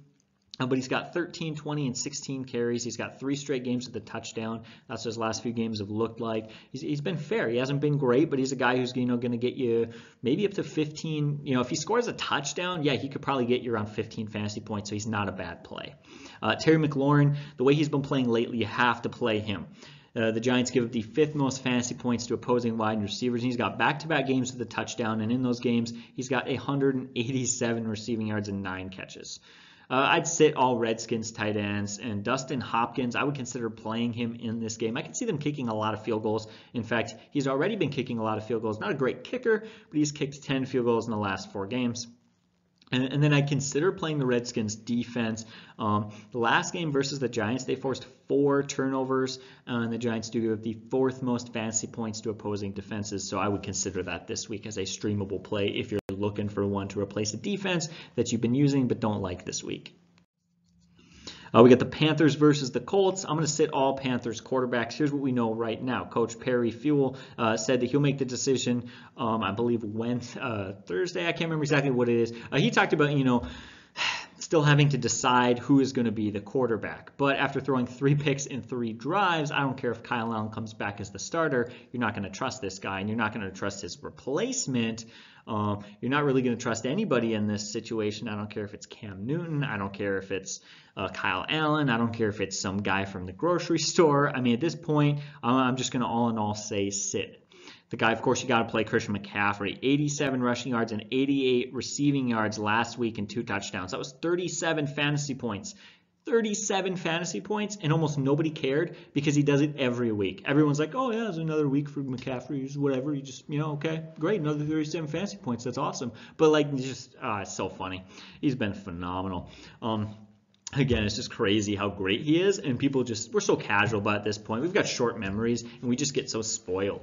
Uh, but he's got 13, 20, and 16 carries. He's got three straight games with a touchdown. That's what his last few games have looked like. He's, he's been fair. He hasn't been great, but he's a guy who's you know going to get you maybe up to 15. You know, if he scores a touchdown, yeah, he could probably get you around 15 fantasy points. So he's not a bad play. Uh, Terry McLaurin, the way he's been playing lately, you have to play him. Uh, the Giants give up the fifth most fantasy points to opposing wide receivers. And he's got back-to-back games with a touchdown, and in those games, he's got 187 receiving yards and nine catches. Uh, I'd sit all Redskins tight ends and Dustin Hopkins. I would consider playing him in this game. I can see them kicking a lot of field goals. In fact, he's already been kicking a lot of field goals. Not a great kicker, but he's kicked 10 field goals in the last four games. And, and, then I consider playing the Redskins defense. Um, the last game versus the Giants, they forced four turnovers, uh, and the Giants do give the fourth most fantasy points to opposing defenses. So I would consider that this week as a streamable play if you're looking for one to replace a defense that you've been using but don't like this week. Uh, we got the Panthers versus the Colts. I'm going to sit all Panthers quarterbacks. Here's what we know right now. Coach Perry Fewell uh, said that he'll make the decision, um, I believe, when uh, Thursday. I can't remember exactly what it is. Uh, he talked about, you know, still having to decide who is going to be the quarterback. But after throwing three picks in three drives, I don't care if Kyle Allen comes back as the starter. You're not going to trust this guy, and you're not going to trust his replacement. Um, you're not really going to trust anybody in this situation. I don't care if it's Cam Newton. I don't care if it's uh, Kyle Allen. I don't care if it's some guy from the grocery store. I mean, at this point, I'm just going to all in all say sit. The guy, of course, you got to play Christian McCaffrey. 87 rushing yards and 88 receiving yards last week and two touchdowns. That was 37 fantasy points. 37 fantasy points, and almost nobody cared because he does it every week. Everyone's like, oh, yeah, it's another week for McCaffrey, whatever. You just, you know, okay, great, another 37 fantasy points. That's awesome. But, like, just, ah, it's so funny. He's been phenomenal. Um, again, it's just crazy how great he is, and people just we're so casual about at this point. We've got short memories, and we just get so spoiled.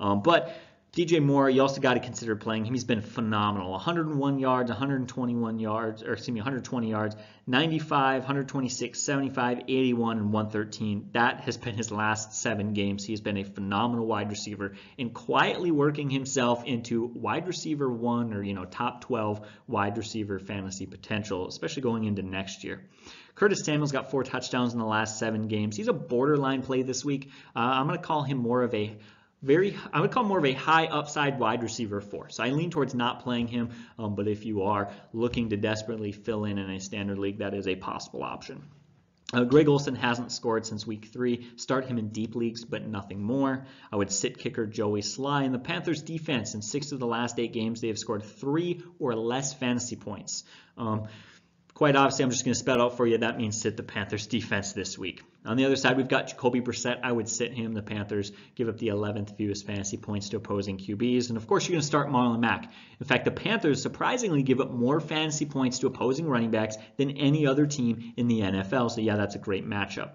Um, but DJ Moore, you also got to consider playing him. He's been phenomenal. 101 yards, 121 yards, or excuse me, 120 yards, 95, 126, 75, 81, and 113. That has been his last seven games. He's been a phenomenal wide receiver and quietly working himself into wide receiver one or, you know, top 12 wide receiver fantasy potential, especially going into next year. Curtis Samuel's got four touchdowns in the last seven games. He's a borderline play this week. Uh, I'm going to call him more of a very, I would call more of a high upside wide receiver four. So I lean towards not playing him, um, but if you are looking to desperately fill in in a standard league, that is a possible option. Uh, Greg Olsen hasn't scored since week three. Start him in deep leagues, but nothing more. I would sit kicker Joey Slye. And the Panthers defense, in six of the last eight games, they have scored three or less fantasy points. Um, quite obviously, I'm just going to spell out for you. That means sit the Panthers defense this week. On the other side, we've got Jacoby Brissett. I would sit him. The Panthers give up the 11th fewest fantasy points to opposing QBs. And of course, you're going to start Marlon Mack. In fact, the Panthers surprisingly give up more fantasy points to opposing running backs than any other team in the NFL. So yeah, that's a great matchup.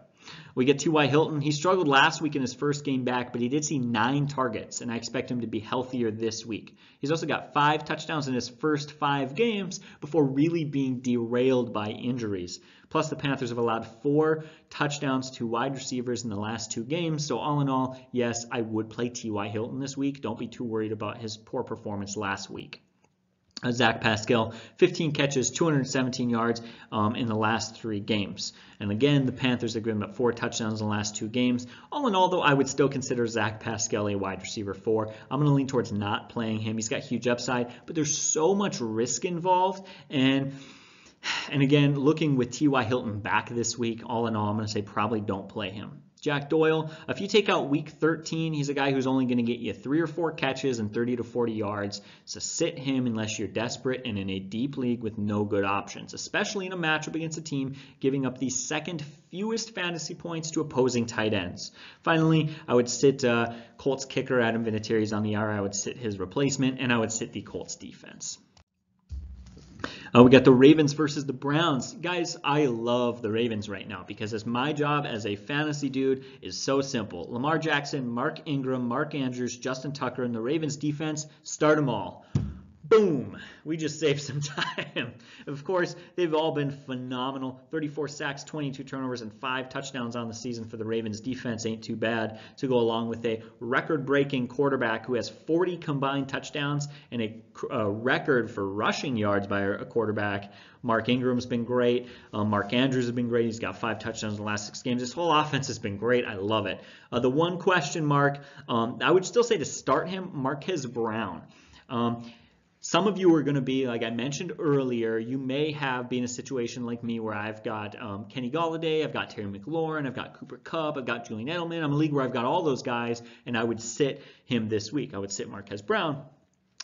We get T.Y. Hilton. He struggled last week in his first game back, but he did see nine targets, and I expect him to be healthier this week. He's also got five touchdowns in his first five games before really being derailed by injuries. Plus, the Panthers have allowed four touchdowns to wide receivers in the last two games. So, all in all, yes, I would play T.Y. Hilton this week. Don't be too worried about his poor performance last week. Zach Pascal, 15 catches, 217 yards um, in the last three games. And again, the Panthers have given up four touchdowns in the last two games. All in all, though, I would still consider Zach Pascal a wide receiver four. I'm going to lean towards not playing him. He's got huge upside, but there's so much risk involved. And and again, looking with T.Y. Hilton back this week, all in all, I'm going to say probably don't play him. Jack Doyle, if you take out week 13, he's a guy who's only going to get you three or four catches and 30 to 40 yards. So sit him unless you're desperate and in a deep league with no good options, especially in a matchup against a team giving up the second fewest fantasy points to opposing tight ends. Finally, I would sit uh, Colts kicker Adam Vinatieri's on the IR. I would sit his replacement, and I would sit the Colts defense. Uh, we got the Ravens versus the Browns. Guys, I love the Ravens right now because as my job as a fantasy dude is so simple. Lamar Jackson, Mark Ingram, Mark Andrews, Justin Tucker, and the Ravens defense, start them all boom, we just saved some time. of course, they've all been phenomenal. 34 sacks, 22 turnovers, and five touchdowns on the season for the Ravens. Defense ain't too bad to go along with a record-breaking quarterback who has 40 combined touchdowns and a, a record for rushing yards by a quarterback. Mark Ingram's been great. Um, Mark Andrews has been great. He's got five touchdowns in the last six games. This whole offense has been great. I love it. Uh, the one question mark, um, I would still say to start him, Marquez Brown. Um, some of you are going to be, like I mentioned earlier, you may have been in a situation like me where I've got um, Kenny Golladay, I've got Terry McLaurin, I've got Cooper Kupp, I've got Julian Edelman. I'm a league where I've got all those guys, and I would sit him this week. I would sit Marquez Brown.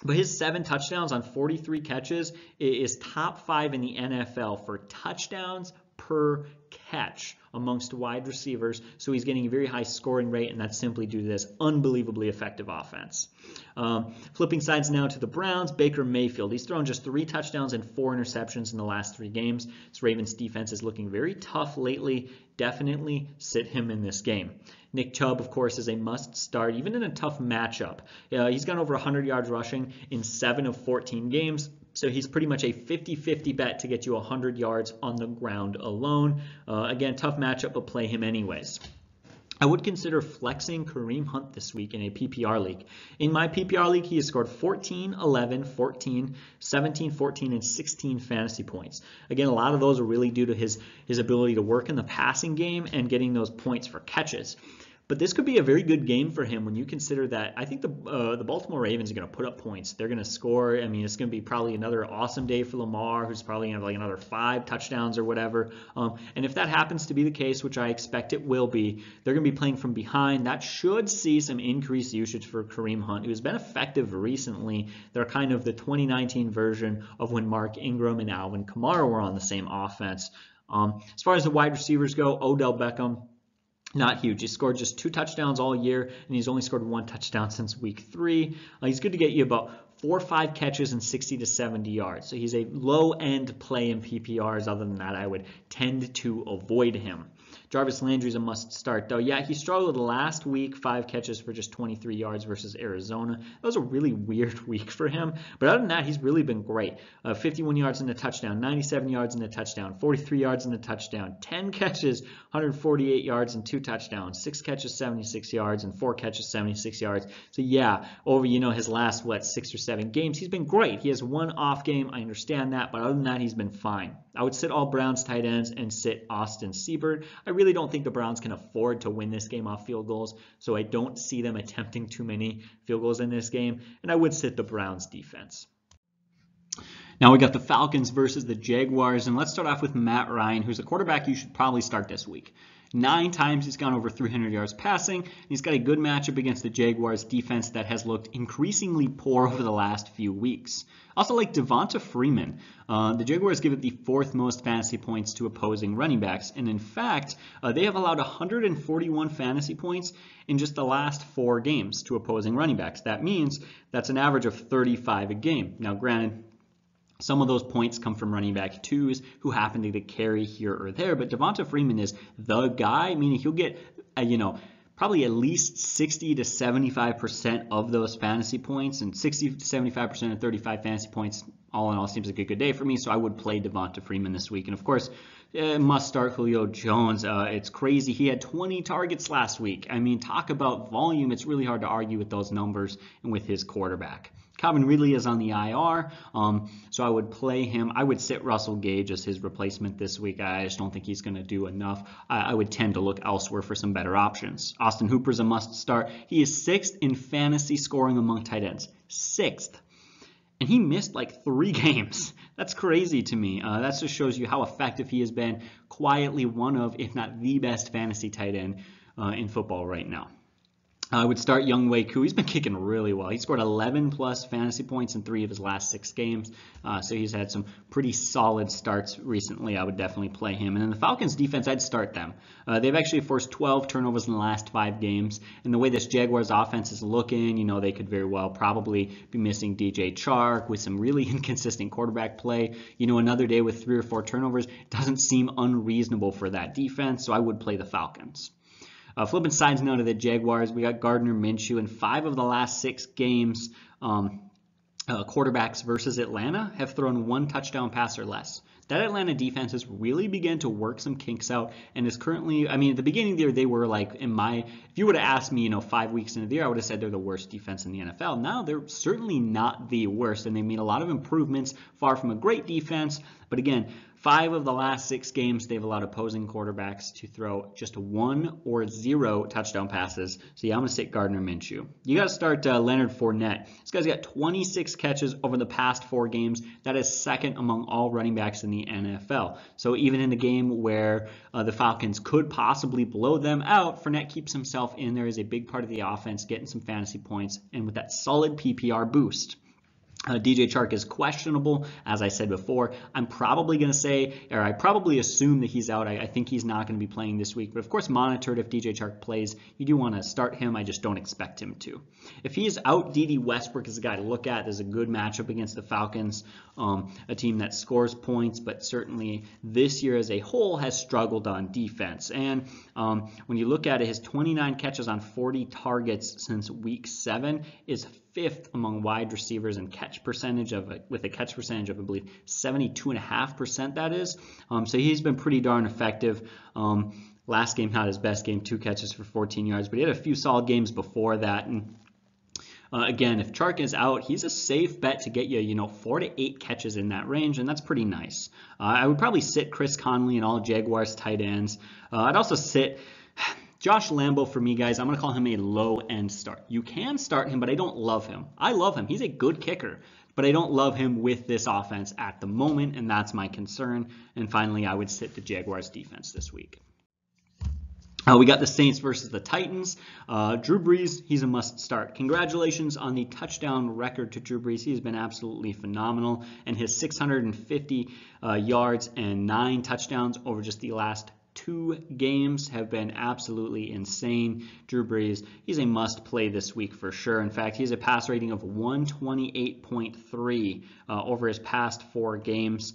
But his seven touchdowns on 43 catches is top five in the NFL for touchdowns per catch amongst wide receivers. So he's getting a very high scoring rate, and that's simply due to this unbelievably effective offense. Um, flipping sides now to the Browns, Baker Mayfield. He's thrown just three touchdowns and four interceptions in the last three games. This Ravens defense is looking very tough lately. Definitely sit him in this game. Nick Chubb, of course, is a must start, even in a tough matchup. Uh, he's gone over 100 yards rushing in 7 of 14 games. So he's pretty much a 50-50 bet to get you 100 yards on the ground alone. Uh, again, tough matchup, but play him anyways. I would consider flexing Kareem Hunt this week in a PPR league. In my PPR league, he has scored 14, 11, 14, 17, 14, and 16 fantasy points. Again, a lot of those are really due to his, his ability to work in the passing game and getting those points for catches. But this could be a very good game for him when you consider that I think the uh, the Baltimore Ravens are going to put up points. They're going to score. I mean, it's going to be probably another awesome day for Lamar, who's probably going to have like another five touchdowns or whatever. Um, and if that happens to be the case, which I expect it will be, they're going to be playing from behind. That should see some increased usage for Kareem Hunt, who's been effective recently. They're kind of the 2019 version of when Mark Ingram and Alvin Kamara were on the same offense. Um, as far as the wide receivers go, Odell Beckham not huge. He scored just two touchdowns all year, and he's only scored one touchdown since week three. Uh, he's good to get you about four or five catches and 60 to 70 yards. So he's a low end play in PPRs. Other than that, I would tend to avoid him. Jarvis Landry's a must start, though. Yeah, he struggled last week, five catches for just 23 yards versus Arizona. That was a really weird week for him. But other than that, he's really been great. Uh, 51 yards in a touchdown, 97 yards in a touchdown, 43 yards in a touchdown, 10 catches, 148 yards and two touchdowns, six catches, 76 yards, and four catches, 76 yards. So yeah, over you know his last what six or seven games, he's been great. He has one off game. I understand that, but other than that, he's been fine. I would sit all Browns tight ends and sit Austin Seibert. I really don't think the Browns can afford to win this game off field goals, so I don't see them attempting too many field goals in this game, and I would sit the Browns defense. Now we got the Falcons versus the Jaguars, and let's start off with Matt Ryan, who's a quarterback you should probably start this week. Nine times he's gone over 300 yards passing. He's got a good matchup against the Jaguars defense that has looked increasingly poor over the last few weeks. Also like Devonta Freeman. Uh, the Jaguars give it the fourth most fantasy points to opposing running backs. And in fact, uh, they have allowed 141 fantasy points in just the last four games to opposing running backs. That means that's an average of 35 a game. Now, granted, some of those points come from running back twos who happen to get carry here or there, but Devonta Freeman is the guy, meaning he'll get, uh, you know, probably at least 60 to 75% of those fantasy points, and 60 to 75% of 35 fantasy points, all in all, seems like a good day for me. So I would play Devonta Freeman this week, and of course, uh, must start Julio Jones. Uh, it's crazy. He had 20 targets last week. I mean, talk about volume. It's really hard to argue with those numbers and with his quarterback. Calvin Ridley is on the IR, um, so I would play him. I would sit Russell Gage as his replacement this week. I just don't think he's going to do enough. I, I, would tend to look elsewhere for some better options. Austin Hooper's a must start. He is sixth in fantasy scoring among tight ends. Sixth. And he missed like three games. That's crazy to me. Uh, that just shows you how effective he has been. Quietly one of, if not the best fantasy tight end uh, in football right now. I would start Younghoe Koo. He's been kicking really well. He scored 11 plus fantasy points in three of his last six games. Uh, so he's had some pretty solid starts recently. I would definitely play him. And then the Falcons defense, I'd start them. Uh, they've actually forced 12 turnovers in the last five games. And the way this Jaguars offense is looking, you know, they could very well probably be missing DJ Chark with some really inconsistent quarterback play. You know, another day with three or four turnovers doesn't seem unreasonable for that defense. So I would play the Falcons. Uh, flipping sides now to the Jaguars, we got Gardner Minshew in five of the last six games. Um, uh, quarterbacks versus Atlanta have thrown one touchdown pass or less. That Atlanta defense has really begun to work some kinks out and is currently, I mean, at the beginning of the year, they were like, in my, if you would have asked me, you know, five weeks into the year, I would have said they're the worst defense in the NFL. Now they're certainly not the worst, and they made a lot of improvements, far from a great defense. But again, Five of the last six games, they've allowed opposing quarterbacks to throw just one or zero touchdown passes. So yeah, I'm going to sit Gardner Minshew. You got to start uh, Leonard Fournette. This guy's got 26 catches over the past four games. That is second among all running backs in the NFL. So even in a game where uh, the Falcons could possibly blow them out, Fournette keeps himself in there as a big part of the offense, getting some fantasy points, and with that solid PPR boost. Uh, DJ Chark is questionable, as I said before. I'm probably going to say, or I probably assume that he's out. I, I think he's not going to be playing this week. But of course, monitored if DJ Chark plays. You do want to start him. I just don't expect him to. If he is out, Dede Westbrook is a guy to look at. There's a good matchup against the Falcons, um, a team that scores points, but certainly this year as a whole has struggled on defense. And um, when you look at it, his 29 catches on 40 targets since week seven is fifth among wide receivers in catch percentage of a, with a catch percentage of I believe 72.5% that is. Um, so he's been pretty darn effective. Um, last game not his best game, two catches for 14 yards, but he had a few solid games before that. And uh, again, if Chark is out, he's a safe bet to get you, you know, four to eight catches in that range, and that's pretty nice. Uh, I would probably sit Chris Conley and all Jaguars tight ends. Uh, I'd also sit Josh Lambo for me, guys, I'm going to call him a low end start. You can start him, but I don't love him. I love him. He's a good kicker, but I don't love him with this offense at the moment, and that's my concern. And finally, I would sit the Jaguars defense this week. Uh, we got the Saints versus the Titans. Uh, Drew Brees, he's a must start. Congratulations on the touchdown record to Drew Brees. He has been absolutely phenomenal, and his 650 uh, yards and nine touchdowns over just the last two games have been absolutely insane. Drew Brees, he's a must play this week for sure. In fact, he has a pass rating of 128.3 uh, over his past four games.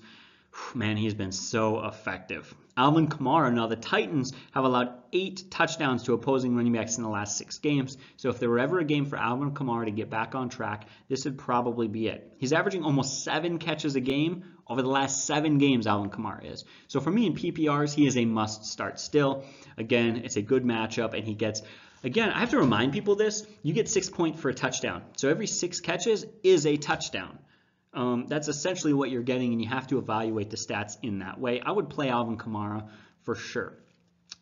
Man, he's been so effective. Alvin Kamara. Now, the Titans have allowed eight touchdowns to opposing running backs in the last six games. So, if there were ever a game for Alvin Kamara to get back on track, this would probably be it. He's averaging almost seven catches a game over the last seven games, Alvin Kamara is. So, for me in PPRs, he is a must start still. Again, it's a good matchup, and he gets Again, I have to remind people this. You get six points for a touchdown. So every six catches is a touchdown. Um, that's essentially what you're getting, and you have to evaluate the stats in that way. I would play Alvin Kamara for sure,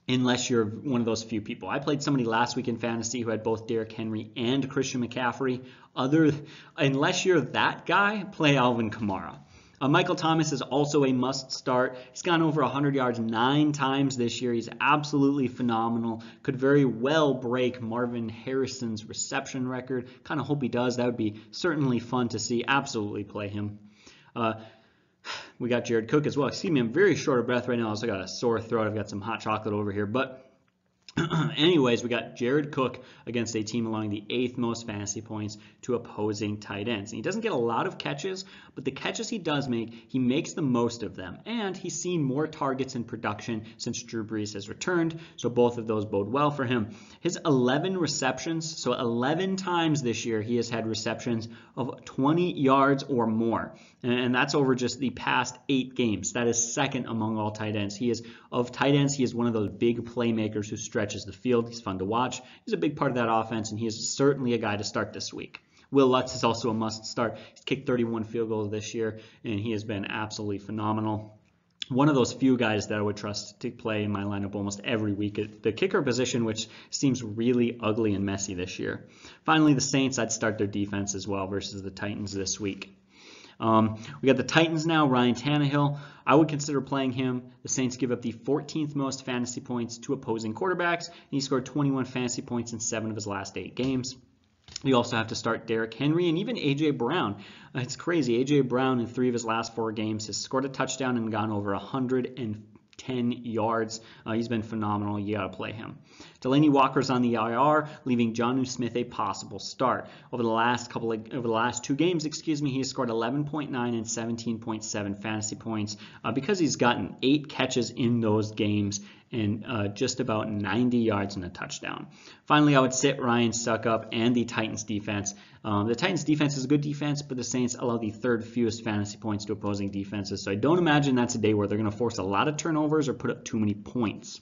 unless you're one of those few people. I played somebody last week in fantasy who had both Derrick Henry and Christian McCaffrey. Other, unless you're that guy, play Alvin Kamara. Uh, Michael Thomas is also a must start. He's gone over 100 yards nine times this year. He's absolutely phenomenal. Could very well break Marvin Harrison's reception record. Kind of hope he does. That would be certainly fun to see. Absolutely play him. Uh, we got Jared Cook as well. Excuse me, I'm very short of breath right now. I also got a sore throat. I've got some hot chocolate over here, but Anyways, we got Jared Cook against a team allowing the eighth most fantasy points to opposing tight ends. And he doesn't get a lot of catches, but the catches he does make, he makes the most of them. And he's seen more targets in production since Drew Brees has returned, so both of those bode well for him. His 11 receptions, so 11 times this year he has had receptions of 20 yards or more. And that's over just the past eight games. That is second among all tight ends. He is, of tight ends, he is one of those big playmakers who stretches the field. He's fun to watch. He's a big part of that offense, and he is certainly a guy to start this week. Will Lutz is also a must start. He's kicked 31 field goals this year, and he has been absolutely phenomenal. One of those few guys that I would trust to play in my lineup almost every week at the kicker position, which seems really ugly and messy this year. Finally, the Saints, I'd start their defense as well versus the Titans this week. Um, we got the Titans now, Ryan Tannehill. I would consider playing him. The Saints give up the 14th most fantasy points to opposing quarterbacks, and he scored 21 fantasy points in seven of his last eight games. You also have to start Derrick Henry and even A.J. Brown. It's crazy. A.J. Brown in three of his last four games has scored a touchdown and gone over 100 and 10 yards. Uh, he's been phenomenal. You got to play him. Delanie Walker's on the IR, leaving Jonnu Smith a possible start. Over the last couple of, over the last two games, excuse me, he has scored 11.9 and 17.7 fantasy points uh, because he's gotten eight catches in those games and uh, just about 90 yards and a touchdown. Finally, I would sit Ryan Succop and the Titans defense. Um, the Titans defense is a good defense, but the Saints allow the third fewest fantasy points to opposing defenses. So I don't imagine that's a day where they're going to force a lot of turnovers or put up too many points.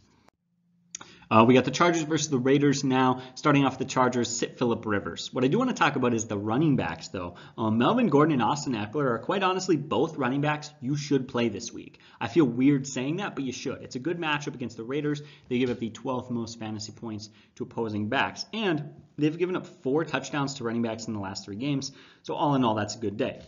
Uh, we got the Chargers versus the Raiders now. Starting off the Chargers, sit Philip Rivers. What I do want to talk about is the running backs, though. Um, Melvin Gordon and Austin Ekeler are quite honestly both running backs you should play this week. I feel weird saying that, but you should. It's a good matchup against the Raiders. They give up the 12th most fantasy points to opposing backs, and they've given up four touchdowns to running backs in the last three games. So all in all, that's a good day.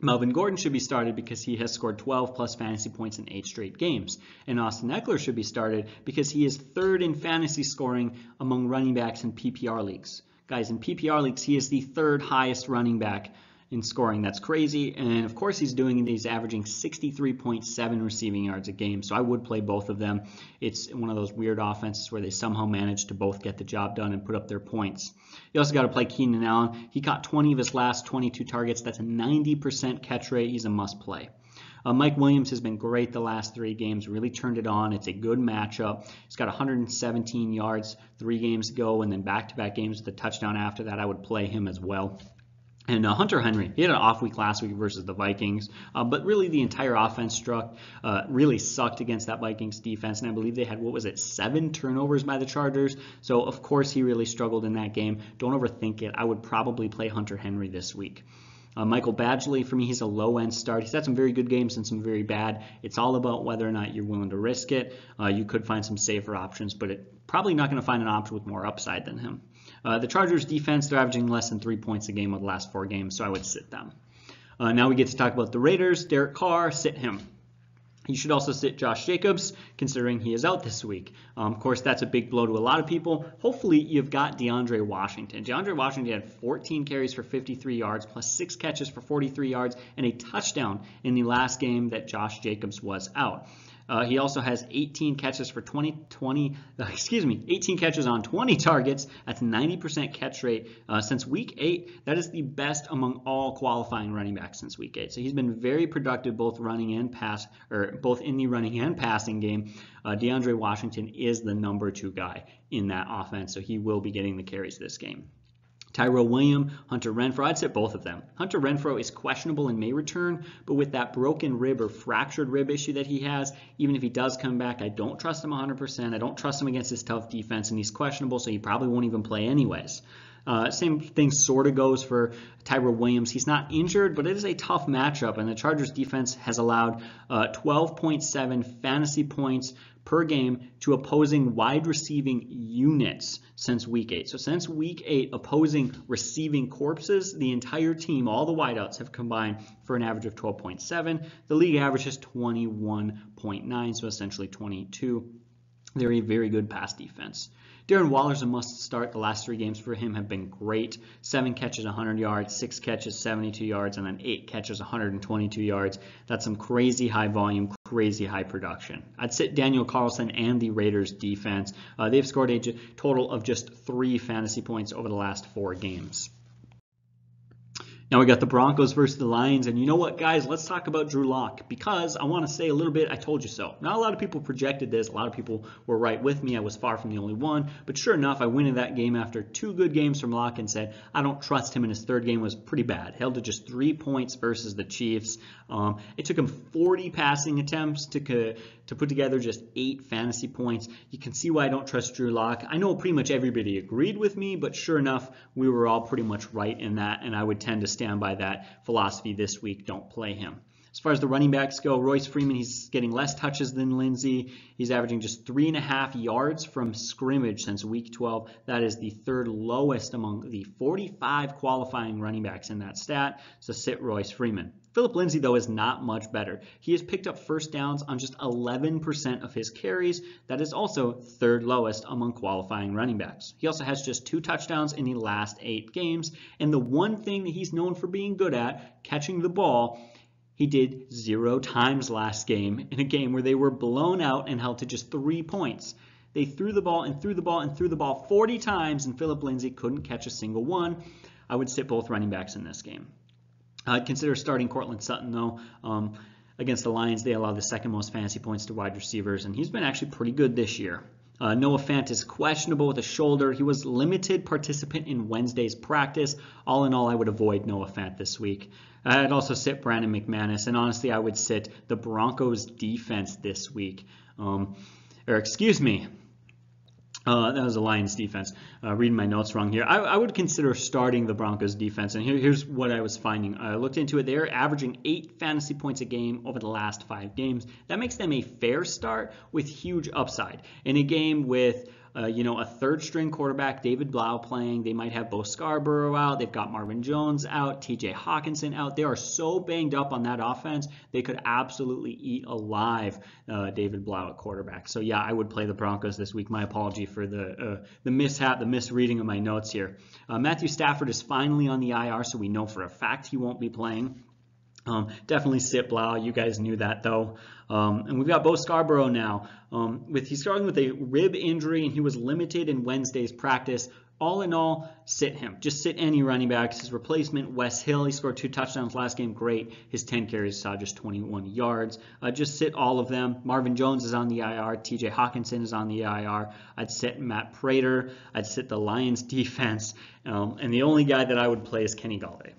Mm-hmm. Melvin Gordon should be started because he has scored 12 plus fantasy points in eight straight games. And Austin Ekeler should be started because he is third in fantasy scoring among running backs in PPR leagues. Guys, in PPR leagues, he is the third highest running back in scoring. That's crazy. And of course, he's doing he's averaging 63.7 receiving yards a game. So I would play both of them. It's one of those weird offenses where they somehow manage to both get the job done and put up their points. You also got to play Keenan Allen. He caught 20 of his last 22 targets. That's a 90% catch rate. He's a must play. Uh, Mike Williams has been great the last three games, really turned it on. It's a good matchup. He's got 117 yards three games ago, and then back to back games with a touchdown after that. I would play him as well. And uh, Hunter Henry, he had an off week last week versus the Vikings, uh, but really the entire offense struck, uh, really sucked against that Vikings defense. And I believe they had, what was it, seven turnovers by the Chargers. So, of course, he really struggled in that game. Don't overthink it. I would probably play Hunter Henry this week. Uh, Michael Badgley, for me, he's a low end start. He's had some very good games and some very bad. It's all about whether or not you're willing to risk it. Uh, you could find some safer options, but it, probably not going to find an option with more upside than him. Uh, the Chargers defense, they're averaging less than three points a game over the last four games, so I would sit them. Uh, now we get to talk about the Raiders. Derek Carr, sit him. You should also sit Josh Jacobs, considering he is out this week. Um, of course, that's a big blow to a lot of people. Hopefully, you've got DeAndre Washington. DeAndre Washington had 14 carries for 53 yards, plus six catches for 43 yards, and a touchdown in the last game that Josh Jacobs was out. Uh, he also has 18 catches for 20, 20 uh, excuse me, 18 catches on 20 targets. That's 90% catch rate uh, since week eight. That is the best among all qualifying running backs since week eight. So he's been very productive both running and pass, or both in the running and passing game. Uh, DeAndre Washington is the number two guy in that offense, so he will be getting the carries this game. Tyrell William, Hunter Renfrow, I'd sit both of them. Hunter Renfrow is questionable and may return, but with that broken rib or fractured rib issue that he has, even if he does come back, I don't trust him 100%. I don't trust him against this tough defense, and he's questionable, so he probably won't even play anyways. Uh, same thing sort of goes for Tyrell Williams. He's not injured, but it is a tough matchup, and the Chargers defense has allowed uh, 12.7 fantasy points per game to opposing wide receiving units since week eight. So since week eight, opposing receiving corpses, the entire team, all the wideouts have combined for an average of 12.7. The league average is 21.9, so essentially 22. They're a very good pass defense. Darren Waller's a must start. The last three games for him have been great. Seven catches, 100 yards, six catches, 72 yards, and then eight catches, 122 yards. That's some crazy high volume, crazy high production. I'd sit Daniel Carlson and the Raiders defense. Uh, they've scored a total of just three fantasy points over the last four games. Now we got the Broncos versus the Lions, and you know what, guys? Let's talk about Drew Lock because I want to say a little bit. I told you so. Not a lot of people projected this. A lot of people were right with me. I was far from the only one, but sure enough, I went in that game after two good games from Lock and said I don't trust him. And his third game was pretty bad. Held to just three points versus the Chiefs. Um, it took him 40 passing attempts to to put together just eight fantasy points. You can see why I don't trust Drew Lock. I know pretty much everybody agreed with me, but sure enough, we were all pretty much right in that, and I would tend to stand by that philosophy this week. Don't play him. As far as the running backs go, Royce Freeman, he's getting less touches than Lindsay. He's averaging just three and a half yards from scrimmage since week 12. That is the third lowest among the 45 qualifying running backs in that stat. So sit Royce Freeman. Philip Lindsay, though, is not much better. He has picked up first downs on just 11% of his carries. That is also third lowest among qualifying running backs. He also has just two touchdowns in the last eight games. And the one thing that he's known for being good at, catching the ball, he did zero times last game in a game where they were blown out and held to just three points. They threw the ball and threw the ball and threw the ball 40 times, and Philip Lindsay couldn't catch a single one. I would sit both running backs in this game. I'd consider starting Courtland Sutton, though. Um, against the Lions, they allow the second most fantasy points to wide receivers, and he's been actually pretty good this year. Uh, Noah Fant is questionable with a shoulder. He was limited participant in Wednesday's practice. All in all, I would avoid Noah Fant this week. I'd also sit Brandon McManus, and honestly, I would sit the Broncos defense this week. Um, or excuse me, uh, that was the Lions defense. Uh, reading my notes wrong here. I, I, would consider starting the Broncos defense, and here, here's what I was finding. I looked into it. They're averaging eight fantasy points a game over the last five games. That makes them a fair start with huge upside. In a game with uh, you know, a third string quarterback, David Blough playing. They might have Bo Scarborough out. They've got Marvin Jones out, TJ Hockenson out. They are so banged up on that offense, they could absolutely eat alive uh, David Blough at quarterback. So, yeah, I would play the Broncos this week. My apology for the, uh, the mishap, the misreading of my notes here. Uh, Matthew Stafford is finally on the IR, so we know for a fact he won't be playing. Um, definitely sit Blough. You guys knew that though. Um, and we've got Bo Scarborough now. Um, with he's starting with a rib injury and he was limited in Wednesday's practice. All in all, sit him. Just sit any running backs. His replacement, Wes Hill, he scored two touchdowns last game. Great. His 10 carries saw just 21 yards. Uh, just sit all of them. Marvin Jones is on the IR. TJ Hockenson is on the IR. I'd sit Matt Prater. I'd sit the Lions defense. Um, and the only guy that I would play is Kenny Golladay.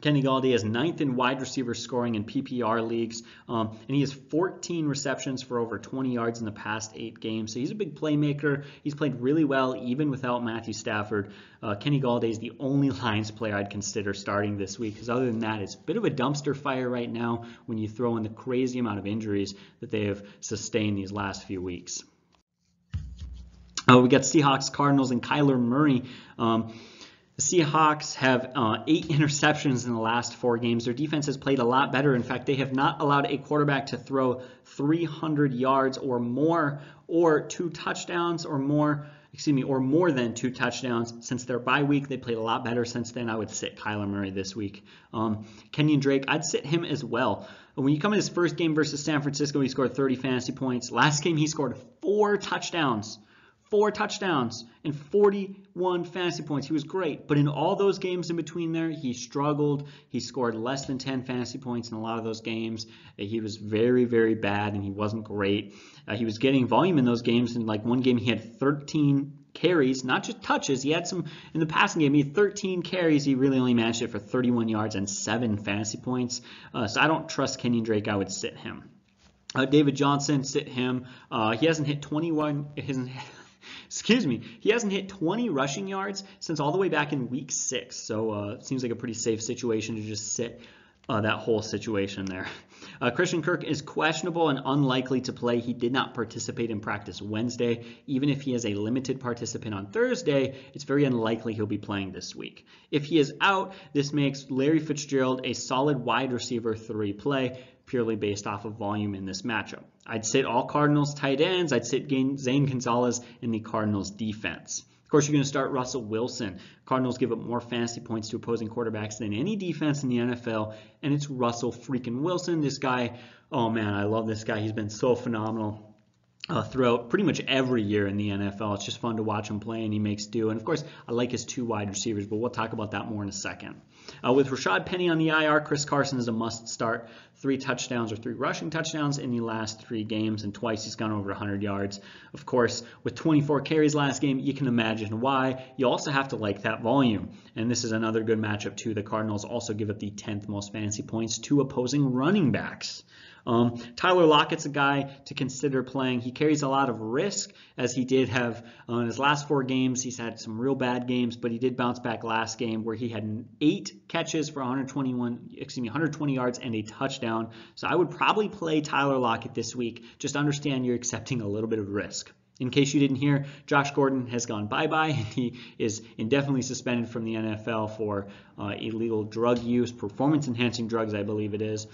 Kenny Golladay is ninth in wide receiver scoring in PPR leagues, um, and he has 14 receptions for over 20 yards in the past eight games. So he's a big playmaker. He's played really well even without Matthew Stafford. Uh, Kenny Golladay is the only Lions player I'd consider starting this week, because other than that, it's a bit of a dumpster fire right now when you throw in the crazy amount of injuries that they have sustained these last few weeks. Uh, we got Seahawks, Cardinals, and Kyler Murray. Um, the Seahawks have uh, eight interceptions in the last four games. Their defense has played a lot better. In fact, they have not allowed a quarterback to throw 300 yards or more, or two touchdowns or more, excuse me, or more than two touchdowns since their bye week. They played a lot better since then. I would sit Kyler Murray this week. Um, Kenyon Drake, I'd sit him as well. When you come in his first game versus San Francisco, he scored 30 fantasy points. Last game, he scored four touchdowns four touchdowns and 41 fantasy points. He was great. But in all those games in between there, he struggled. He scored less than 10 fantasy points in a lot of those games. He was very, very bad and he wasn't great. Uh, he was getting volume in those games. In like one game, he had 13 carries, not just touches. He had some in the passing game. He had 13 carries. He really only managed it for 31 yards and seven fantasy points. Uh, so I don't trust Kenyon Drake. I would sit him. Uh, David Johnson, sit him. Uh, he hasn't hit 21. Hasn't excuse me, he hasn't hit 20 rushing yards since all the way back in week six. So uh, it seems like a pretty safe situation to just sit uh, that whole situation there. Uh, Christian Kirk is questionable and unlikely to play. He did not participate in practice Wednesday. Even if he is a limited participant on Thursday, it's very unlikely he'll be playing this week. If he is out, this makes Larry Fitzgerald a solid wide receiver three play purely based off of volume in this matchup. I'd sit all Cardinals tight ends. I'd sit Zane Gonzalez in the Cardinals defense. Of course, you're going to start Russell Wilson. Cardinals give up more fantasy points to opposing quarterbacks than any defense in the NFL, and it's Russell freaking Wilson. This guy, oh man, I love this guy. He's been so phenomenal uh, throughout pretty much every year in the NFL. It's just fun to watch him play, and he makes do. And of course, I like his two wide receivers, but we'll talk about that more in a second. Uh, with Rashaad Penny on the IR, Chris Carson is a must start. Three touchdowns or three rushing touchdowns in the last three games, and twice he's gone over 100 yards. Of course, with 24 carries last game, you can imagine why. You also have to like that volume. And this is another good matchup, too. The Cardinals also give up the 10th most fantasy points to opposing running backs. Um, Tyler Lockett's a guy to consider playing. He carries a lot of risk, as he did have uh, in his last four games. He's had some real bad games, but he did bounce back last game where he had eight catches for 121, excuse me, 120 yards and a touchdown. So I would probably play Tyler Lockett this week. Just understand you're accepting a little bit of risk. In case you didn't hear, Josh Gordon has gone bye-bye and he is indefinitely suspended from the NFL for uh, illegal drug use, performance-enhancing drugs, I believe it is.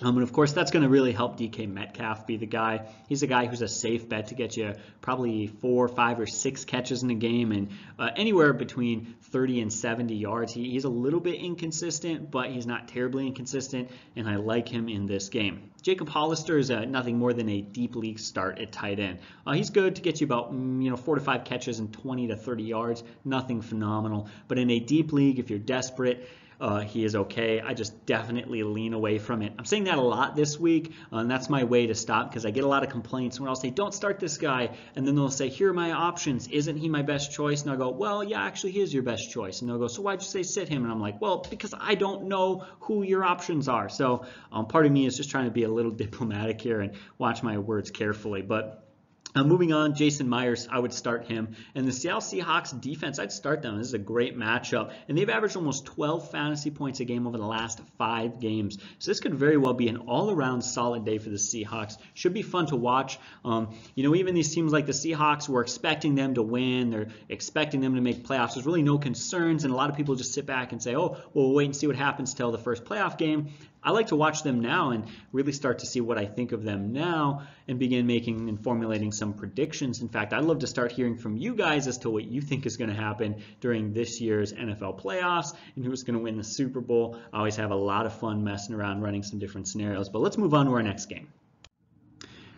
Um, and of course, that's going to really help DK Metcalf be the guy. He's a guy who's a safe bet to get you probably four, five, or six catches in a game and uh, anywhere between 30 and 70 yards. He, he's a little bit inconsistent, but he's not terribly inconsistent, and I like him in this game. Jacob Hollister is uh, nothing more than a deep league start at tight end. Uh, he's good to get you about mm, you know four to five catches and 20 to 30 yards. Nothing phenomenal, but in a deep league, if you're desperate, uh, he is okay. I just definitely lean away from it. I'm saying that a lot this week, uh, and that's my way to stop because I get a lot of complaints where I'll say, don't start this guy. And then they'll say, here are my options. Isn't he my best choice? And I'll go, well, yeah, actually, he is your best choice. And they'll go, so why'd you say sit him? And I'm like, well, because I don't know who your options are. So um, part of me is just trying to be a little diplomatic here and watch my words carefully. But uh, moving on, Jason Myers, I would start him. And the Seattle Seahawks defense, I'd start them. This is a great matchup. And they've averaged almost 12 fantasy points a game over the last five games. So this could very well be an all-around solid day for the Seahawks. Should be fun to watch. Um, you know, even these teams like the Seahawks, we're expecting them to win. They're expecting them to make playoffs. There's really no concerns. And a lot of people just sit back and say, oh, well, we'll wait and see what happens till the first playoff game. I like to watch them now and really start to see what I think of them now and begin making and formulating some predictions. In fact, I'd love to start hearing from you guys as to what you think is going to happen during this year's NFL playoffs and who's going to win the Super Bowl. I always have a lot of fun messing around running some different scenarios. But let's move on to our next game.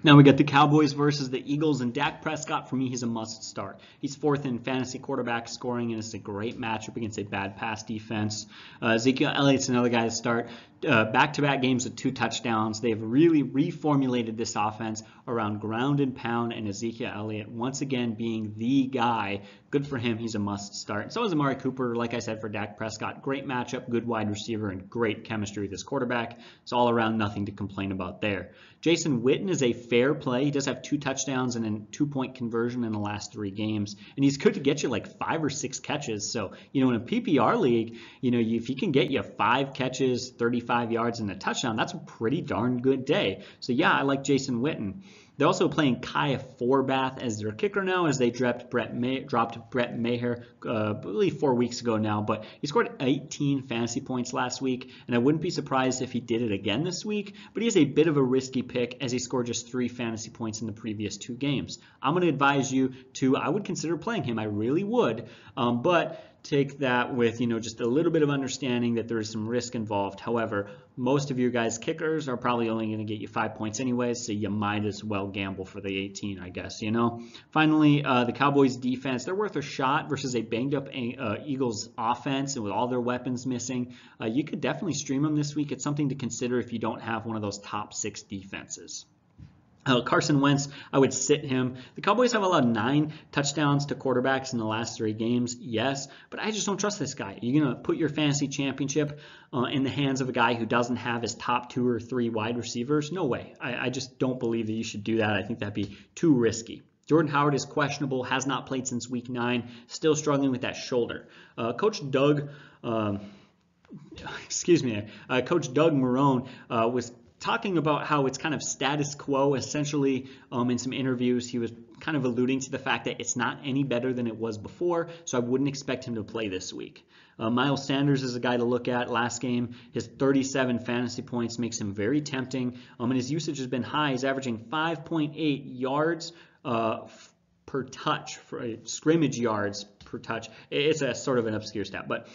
Now we got the Cowboys versus the Eagles, and Dak Prescott, for me, he's a must start. He's fourth in fantasy quarterback scoring, and it's a great matchup against a bad pass defense. Uh, Ezekiel Elliott's another guy to start. Uh, back-to-back games with two touchdowns. They've really reformulated this offense around ground and pound and Ezekiel Elliott once again being the guy. Good for him. He's a must start. So is Amari Cooper, like I said, for Dak Prescott. Great matchup, good wide receiver, and great chemistry with this quarterback. It's all around nothing to complain about there. Jason Witten is a fair play. He does have two touchdowns and a two-point conversion in the last three games. And he's good to get you like five or six catches. So, you know, in a PPR league, you know, if he can get you five catches, 35 yards, and a touchdown, that's a pretty darn good day. So, yeah, I like Jason Witten. They're also playing Kai Forbath as their kicker now, as they dropped Brett, May, dropped Brett Maher, uh, I four weeks ago now. But he scored 18 fantasy points last week, and I wouldn't be surprised if he did it again this week. But he is a bit of a risky pick, as he scored just three fantasy points in the previous two games. I'm going to advise you to, I would consider playing him. I really would. Um, but take that with you know just a little bit of understanding that there is some risk involved. However, most of your guys' kickers are probably only going to get you five points anyways, so you might as well gamble for the 18, I guess. You know. Finally, uh, the Cowboys' defense they're worth a shot versus a banged up uh, Eagles offense, and with all their weapons missing, uh, you could definitely stream them this week. It's something to consider if you don't have one of those top six defenses. Uh, Carson Wentz, I would sit him. The Cowboys have allowed nine touchdowns to quarterbacks in the last three games, yes, but I just don't trust this guy. You're going to put your fantasy championship uh, in the hands of a guy who doesn't have his top two or three wide receivers? No way. I, I just don't believe that you should do that. I think that'd be too risky. Jordan Howard is questionable, has not played since week nine, still struggling with that shoulder. Uh, Coach Doug. Um, excuse me, uh, Coach Doug Marrone uh, was talking about how it's kind of status quo essentially um, in some interviews he was kind of alluding to the fact that it's not any better than it was before so i wouldn't expect him to play this week. Uh, miles sanders is a guy to look at. Last game his 37 fantasy points makes him very tempting. Um, and his usage has been high. He's averaging 5.8 yards uh, per touch for uh, scrimmage yards per touch. It's a sort of an obscure stat but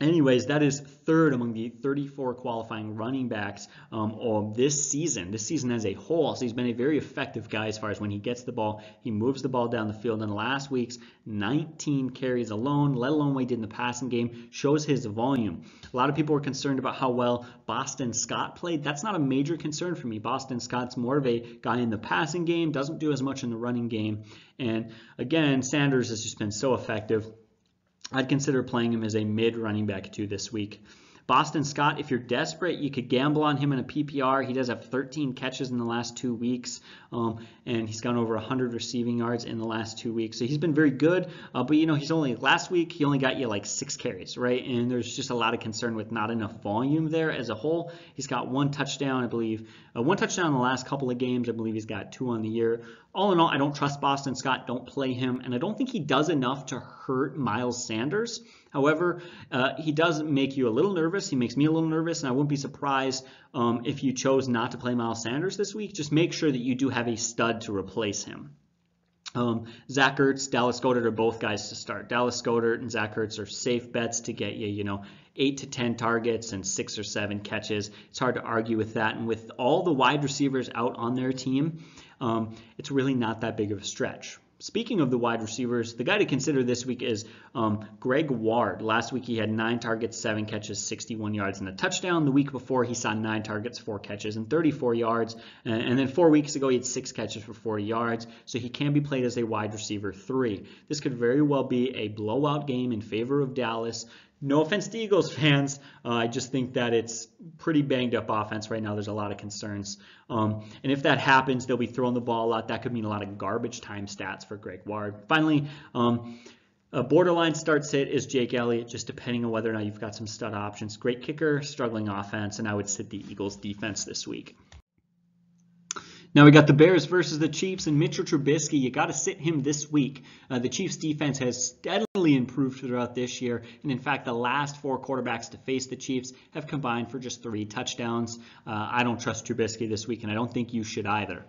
Anyways, that is third among the 34 qualifying running backs um, of this season. This season as a whole, so he's been a very effective guy as far as when he gets the ball, he moves the ball down the field. And last week's 19 carries alone, let alone what he did in the passing game, shows his volume. A lot of people were concerned about how well Boston Scott played. That's not a major concern for me. Boston Scott's more of a guy in the passing game, doesn't do as much in the running game. And again, Sanders has just been so effective. I'd consider playing him as a mid running back too this week. Boston Scott, if you're desperate, you could gamble on him in a PPR. He does have 13 catches in the last two weeks, um, and he's gone over 100 receiving yards in the last two weeks. So he's been very good. Uh, but you know, he's only last week he only got you like six carries, right? And there's just a lot of concern with not enough volume there as a whole. He's got one touchdown, I believe, uh, one touchdown in the last couple of games. I believe he's got two on the year. All in all, I don't trust Boston Scott. Don't play him, and I don't think he does enough to hurt Miles Sanders. However, uh, he does make you a little nervous. He makes me a little nervous, and I wouldn't be surprised um, if you chose not to play Miles Sanders this week. Just make sure that you do have a stud to replace him. Um, Zach Ertz, Dallas Goedert are both guys to start. Dallas Goedert and Zach Ertz are safe bets to get you, you know, eight to ten targets and six or seven catches. It's hard to argue with that. And with all the wide receivers out on their team, um, it's really not that big of a stretch. Speaking of the wide receivers, the guy to consider this week is um, Greg Ward. Last week he had nine targets, seven catches, 61 yards, and a touchdown. The week before he saw nine targets, four catches, and 34 yards. And, and then four weeks ago he had six catches for 40 yards. So he can be played as a wide receiver three. This could very well be a blowout game in favor of Dallas. No offense to Eagles fans, uh, I just think that it's pretty banged up offense right now. There's a lot of concerns. Um, and if that happens, they'll be throwing the ball a lot. That could mean a lot of garbage time stats for Greg Ward. Finally, um, a borderline start sit is Jake Elliott, just depending on whether or not you've got some stud options. Great kicker, struggling offense, and I would sit the Eagles defense this week. Now we got the Bears versus the Chiefs and Mitchell Trubisky. You got to sit him this week. Uh, the Chiefs defense has steadily improved throughout this year, and in fact, the last four quarterbacks to face the Chiefs have combined for just three touchdowns. Uh, I don't trust Trubisky this week, and I don't think you should either.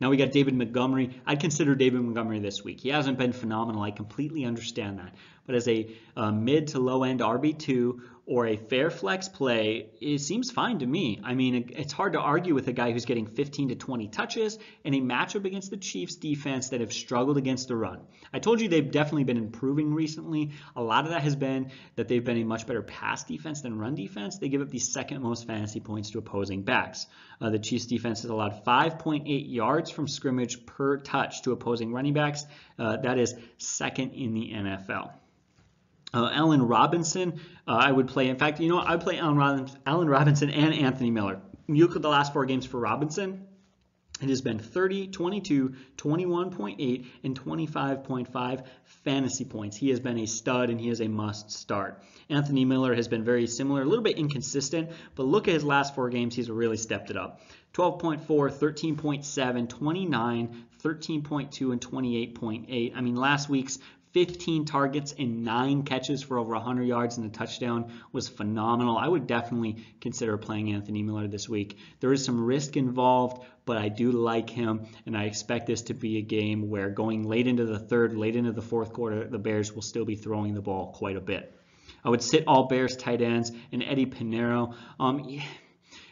Now we got David Montgomery. I'd consider David Montgomery this week. He hasn't been phenomenal. I completely understand that. But as a uh, mid to low end RB2 or a fair flex play, it seems fine to me. I mean, it's hard to argue with a guy who's getting 15 to 20 touches in a matchup against the Chiefs defense that have struggled against the run. I told you they've definitely been improving recently. A lot of that has been that they've been a much better pass defense than run defense. They give up the second most fantasy points to opposing backs. Uh, the Chiefs defense has allowed 5.8 yards from scrimmage per touch to opposing running backs. Uh, that is second in the NFL. Uh, Allen Robinson, uh, I would play. In fact, you know, I would play Allen Robinson, Allen Robinson and Anthony Miller. You look at the last four games for Robinson. It has been 30, 22, 21.8, and 25.5 fantasy points. He has been a stud and he is a must start. Anthony Miller has been very similar, a little bit inconsistent, but look at his last four games. He's really stepped it up. 12.4, 13.7, 29, 13.2, and 28.8. I mean, last week's 15 targets and nine catches for over 100 yards and a touchdown was phenomenal. I would definitely consider playing Anthony Miller this week. There is some risk involved, but I do like him, and I expect this to be a game where going late into the third, late into the fourth quarter, the Bears will still be throwing the ball quite a bit. I would sit all Bears tight ends and Eddy Pineiro. Um,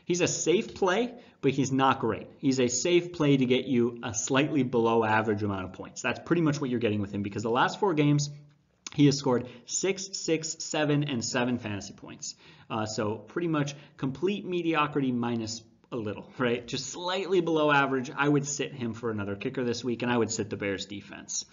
he's a safe play, but he's not great. He's a safe play to get you a slightly below average amount of points. That's pretty much what you're getting with him because the last four games, he has scored six, six, seven, and seven fantasy points. Uh, so pretty much complete mediocrity minus a little, right? Just slightly below average. I would sit him for another kicker this week, and I would sit the Bears defense.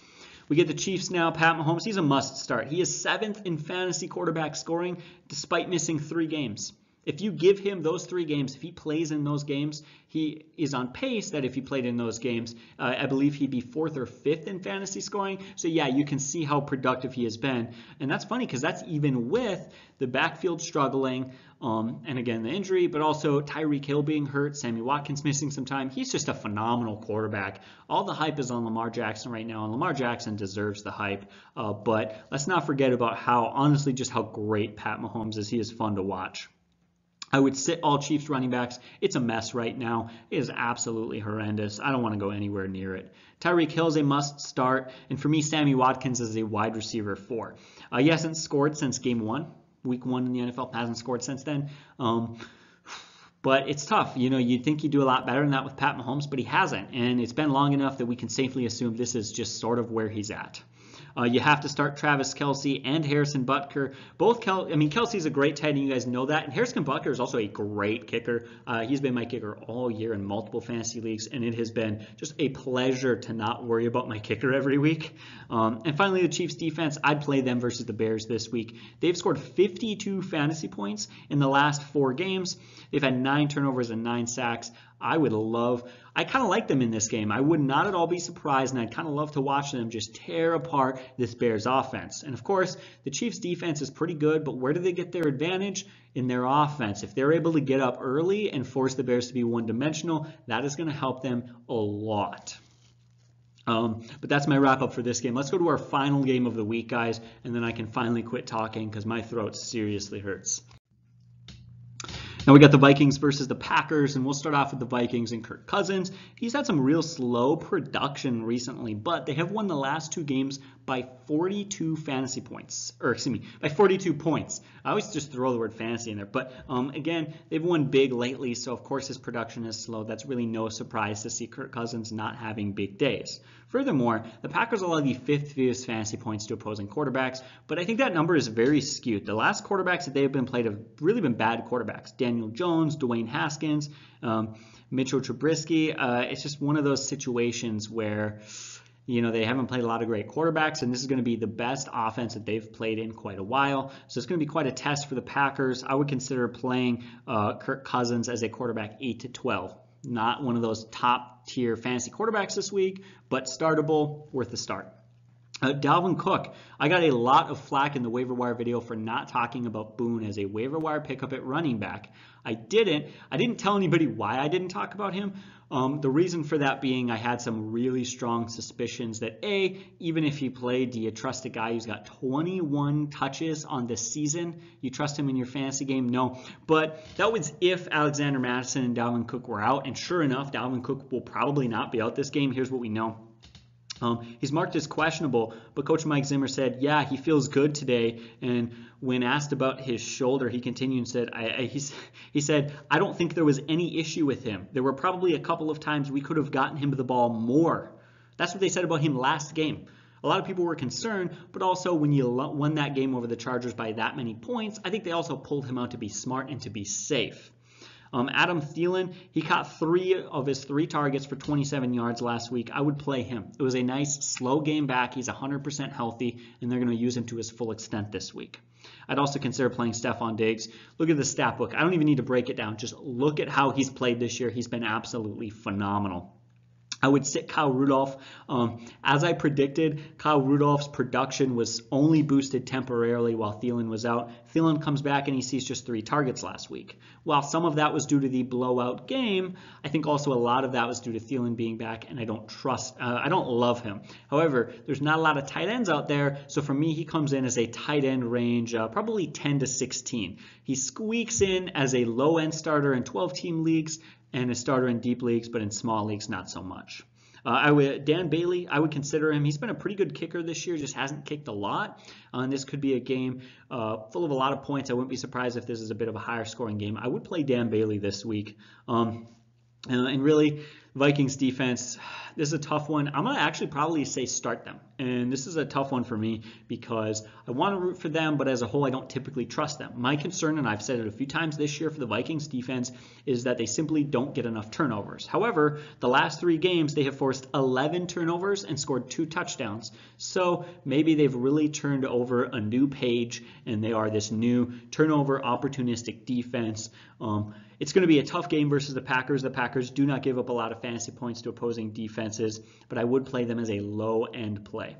We get the Chiefs now. Pat Mahomes, he's a must start. He is seventh in fantasy quarterback scoring despite missing three games. If you give him those three games, if he plays in those games, he is on pace that if he played in those games, uh, I believe he'd be fourth or fifth in fantasy scoring. So yeah, you can see how productive he has been. And that's funny because that's even with the backfield struggling, um, and again, the injury, but also Tyreek Hill being hurt, Sammy Watkins missing some time. He's just a phenomenal quarterback. All the hype is on Lamar Jackson right now, and Lamar Jackson deserves the hype. Uh, but let's not forget about how, honestly, just how great Pat Mahomes is. He is fun to watch. I would sit all Chiefs running backs. It's a mess right now. It is absolutely horrendous. I don't want to go anywhere near it. Tyreek Hill is a must start, and for me, Sammy Watkins is a wide receiver four. Uh, he hasn't scored since game one, week one in the NFL. Hasn't scored since then. Um, but it's tough. You know, you'd think you'd do a lot better than that with Pat Mahomes, but he hasn't. And it's been long enough that we can safely assume this is just sort of where he's at. Uh, you have to start Travis Kelce and Harrison Butker. Both Kel, I mean, Kelce's a great tight end. You guys know that. And Harrison Butker is also a great kicker. Uh, he's been my kicker all year in multiple fantasy leagues, and it has been just a pleasure to not worry about my kicker every week. Um, and finally, the Chiefs defense. I'd play them versus the Bears this week. They've scored 52 fantasy points in the last four games. They've had nine turnovers and nine sacks. I would love, I kind of like them in this game. I would not at all be surprised, and I'd kind of love to watch them just tear apart this Bears offense. And of course, the Chiefs defense is pretty good, but where do they get their advantage? In their offense. If they're able to get up early and force the Bears to be one dimensional, that is going to help them a lot. Um, but that's my wrap up for this game. Let's go to our final game of the week, guys, and then I can finally quit talking because my throat seriously hurts. Now we got the Vikings versus the Packers, and we'll start off with the Vikings and Kirk Cousins. He's had some real slow production recently, but they have won the last two games by 42 fantasy points, or excuse me, by 42 points. I always just throw the word fantasy in there, but um, again, they've won big lately, so of course his production is slow. That's really no surprise to see Kirk Cousins not having big days. Furthermore, the Packers allow the fifth fewest fantasy points to opposing quarterbacks, but I think that number is very skewed. The last quarterbacks that they have been played have really been bad quarterbacks. Daniel Jones, Dwayne Haskins, um, Mitchell Trubisky. Uh, it's just one of those situations where you know, they haven't played a lot of great quarterbacks, and this is going to be the best offense that they've played in quite a while. So it's going to be quite a test for the Packers. I would consider playing uh, Kirk Cousins as a quarterback 8 to 12. Not one of those top tier fantasy quarterbacks this week, but startable, worth a start. Uh, Dalvin Cook, I got a lot of flack in the waiver wire video for not talking about Boone as a waiver wire pickup at running back. I didn't. I didn't tell anybody why I didn't talk about him. Um, the reason for that being I had some really strong suspicions that A, even if he played, do you trust a guy who's got 21 touches on this season? You trust him in your fantasy game? No. But that was if Alexander Mattison and Dalvin Cook were out. And sure enough, Dalvin Cook will probably not be out this game. Here's what we know. Um, he's marked as questionable, but Coach Mike Zimmer said, yeah, he feels good today. And when asked about his shoulder, he continued and said, I, I, he said, I don't think there was any issue with him. There were probably a couple of times we could have gotten him the ball more. That's what they said about him last game. A lot of people were concerned, but also when you won that game over the Chargers by that many points, I think they also pulled him out to be smart and to be safe. Um, Adam Thielen, he caught three of his three targets for 27 yards last week. I would play him. It was a nice slow game back. He's 100% healthy, and they're going to use him to his full extent this week. I'd also consider playing Stefon Diggs. Look at the stat book. I don't even need to break it down. Just look at how he's played this year. He's been absolutely phenomenal. I would sit Kyle Rudolph. Um, as I predicted, Kyle Rudolph's production was only boosted temporarily while Thielen was out. Thielen comes back and he sees just three targets last week. While some of that was due to the blowout game, I think also a lot of that was due to Thielen being back, and I don't trust, uh, I don't love him. However, there's not a lot of tight ends out there, so for me, he comes in as a tight end range, uh, probably 10 to 16. He squeaks in as a low end starter in 12 team leagues and a starter in deep leagues, but in small leagues, not so much. Uh, I would Dan Bailey. I would consider him. He's been a pretty good kicker this year. Just hasn't kicked a lot. Uh, and this could be a game uh, full of a lot of points. I wouldn't be surprised if this is a bit of a higher scoring game. I would play Dan Bailey this week. Um, and really, Vikings defense, this is a tough one. I'm going to actually probably say start them. And this is a tough one for me because I want to root for them, but as a whole, I don't typically trust them. My concern, and I've said it a few times this year for the Vikings defense, is that they simply don't get enough turnovers. However, the last three games, they have forced 11 turnovers and scored two touchdowns. So maybe they've really turned over a new page and they are this new turnover opportunistic defense. Um, it's going to be a tough game versus the Packers. The Packers do not give up a lot of fantasy points to opposing defenses, but I would play them as a low end play.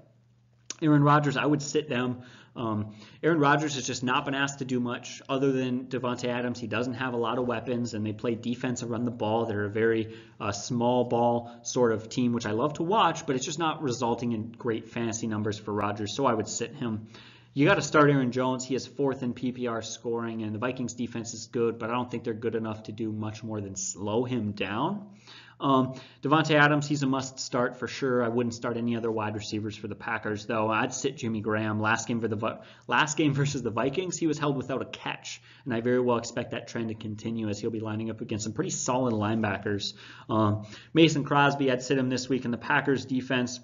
Aaron Rodgers, I would sit them. Um, Aaron Rodgers has just not been asked to do much other than Davante Adams. He doesn't have a lot of weapons, and they play defense and run the ball. They're a very uh, small ball sort of team, which I love to watch, but it's just not resulting in great fantasy numbers for Rodgers, so I would sit him. You got to start Aaron Jones. He is fourth in PPR scoring, and the Vikings defense is good, but I don't think they're good enough to do much more than slow him down. Um, Davante Adams, he's a must start for sure. I wouldn't start any other wide receivers for the Packers, though. I'd sit Jimmy Graham. Last game for the last game versus the Vikings, he was held without a catch, and I very well expect that trend to continue as he'll be lining up against some pretty solid linebackers. Um, Mason Crosby, I'd sit him this week in the Packers defense.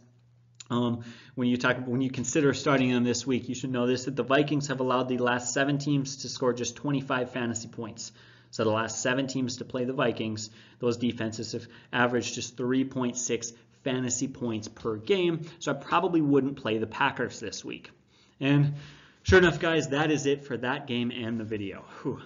Um, when you talk, when you consider starting them this week, you should know this: that the Vikings have allowed the last seven teams to score just 25 fantasy points. So the last seven teams to play the Vikings, those defenses have averaged just 3.6 fantasy points per game. So I probably wouldn't play the Packers this week. And sure enough, guys, that is it for that game and the video. Whew.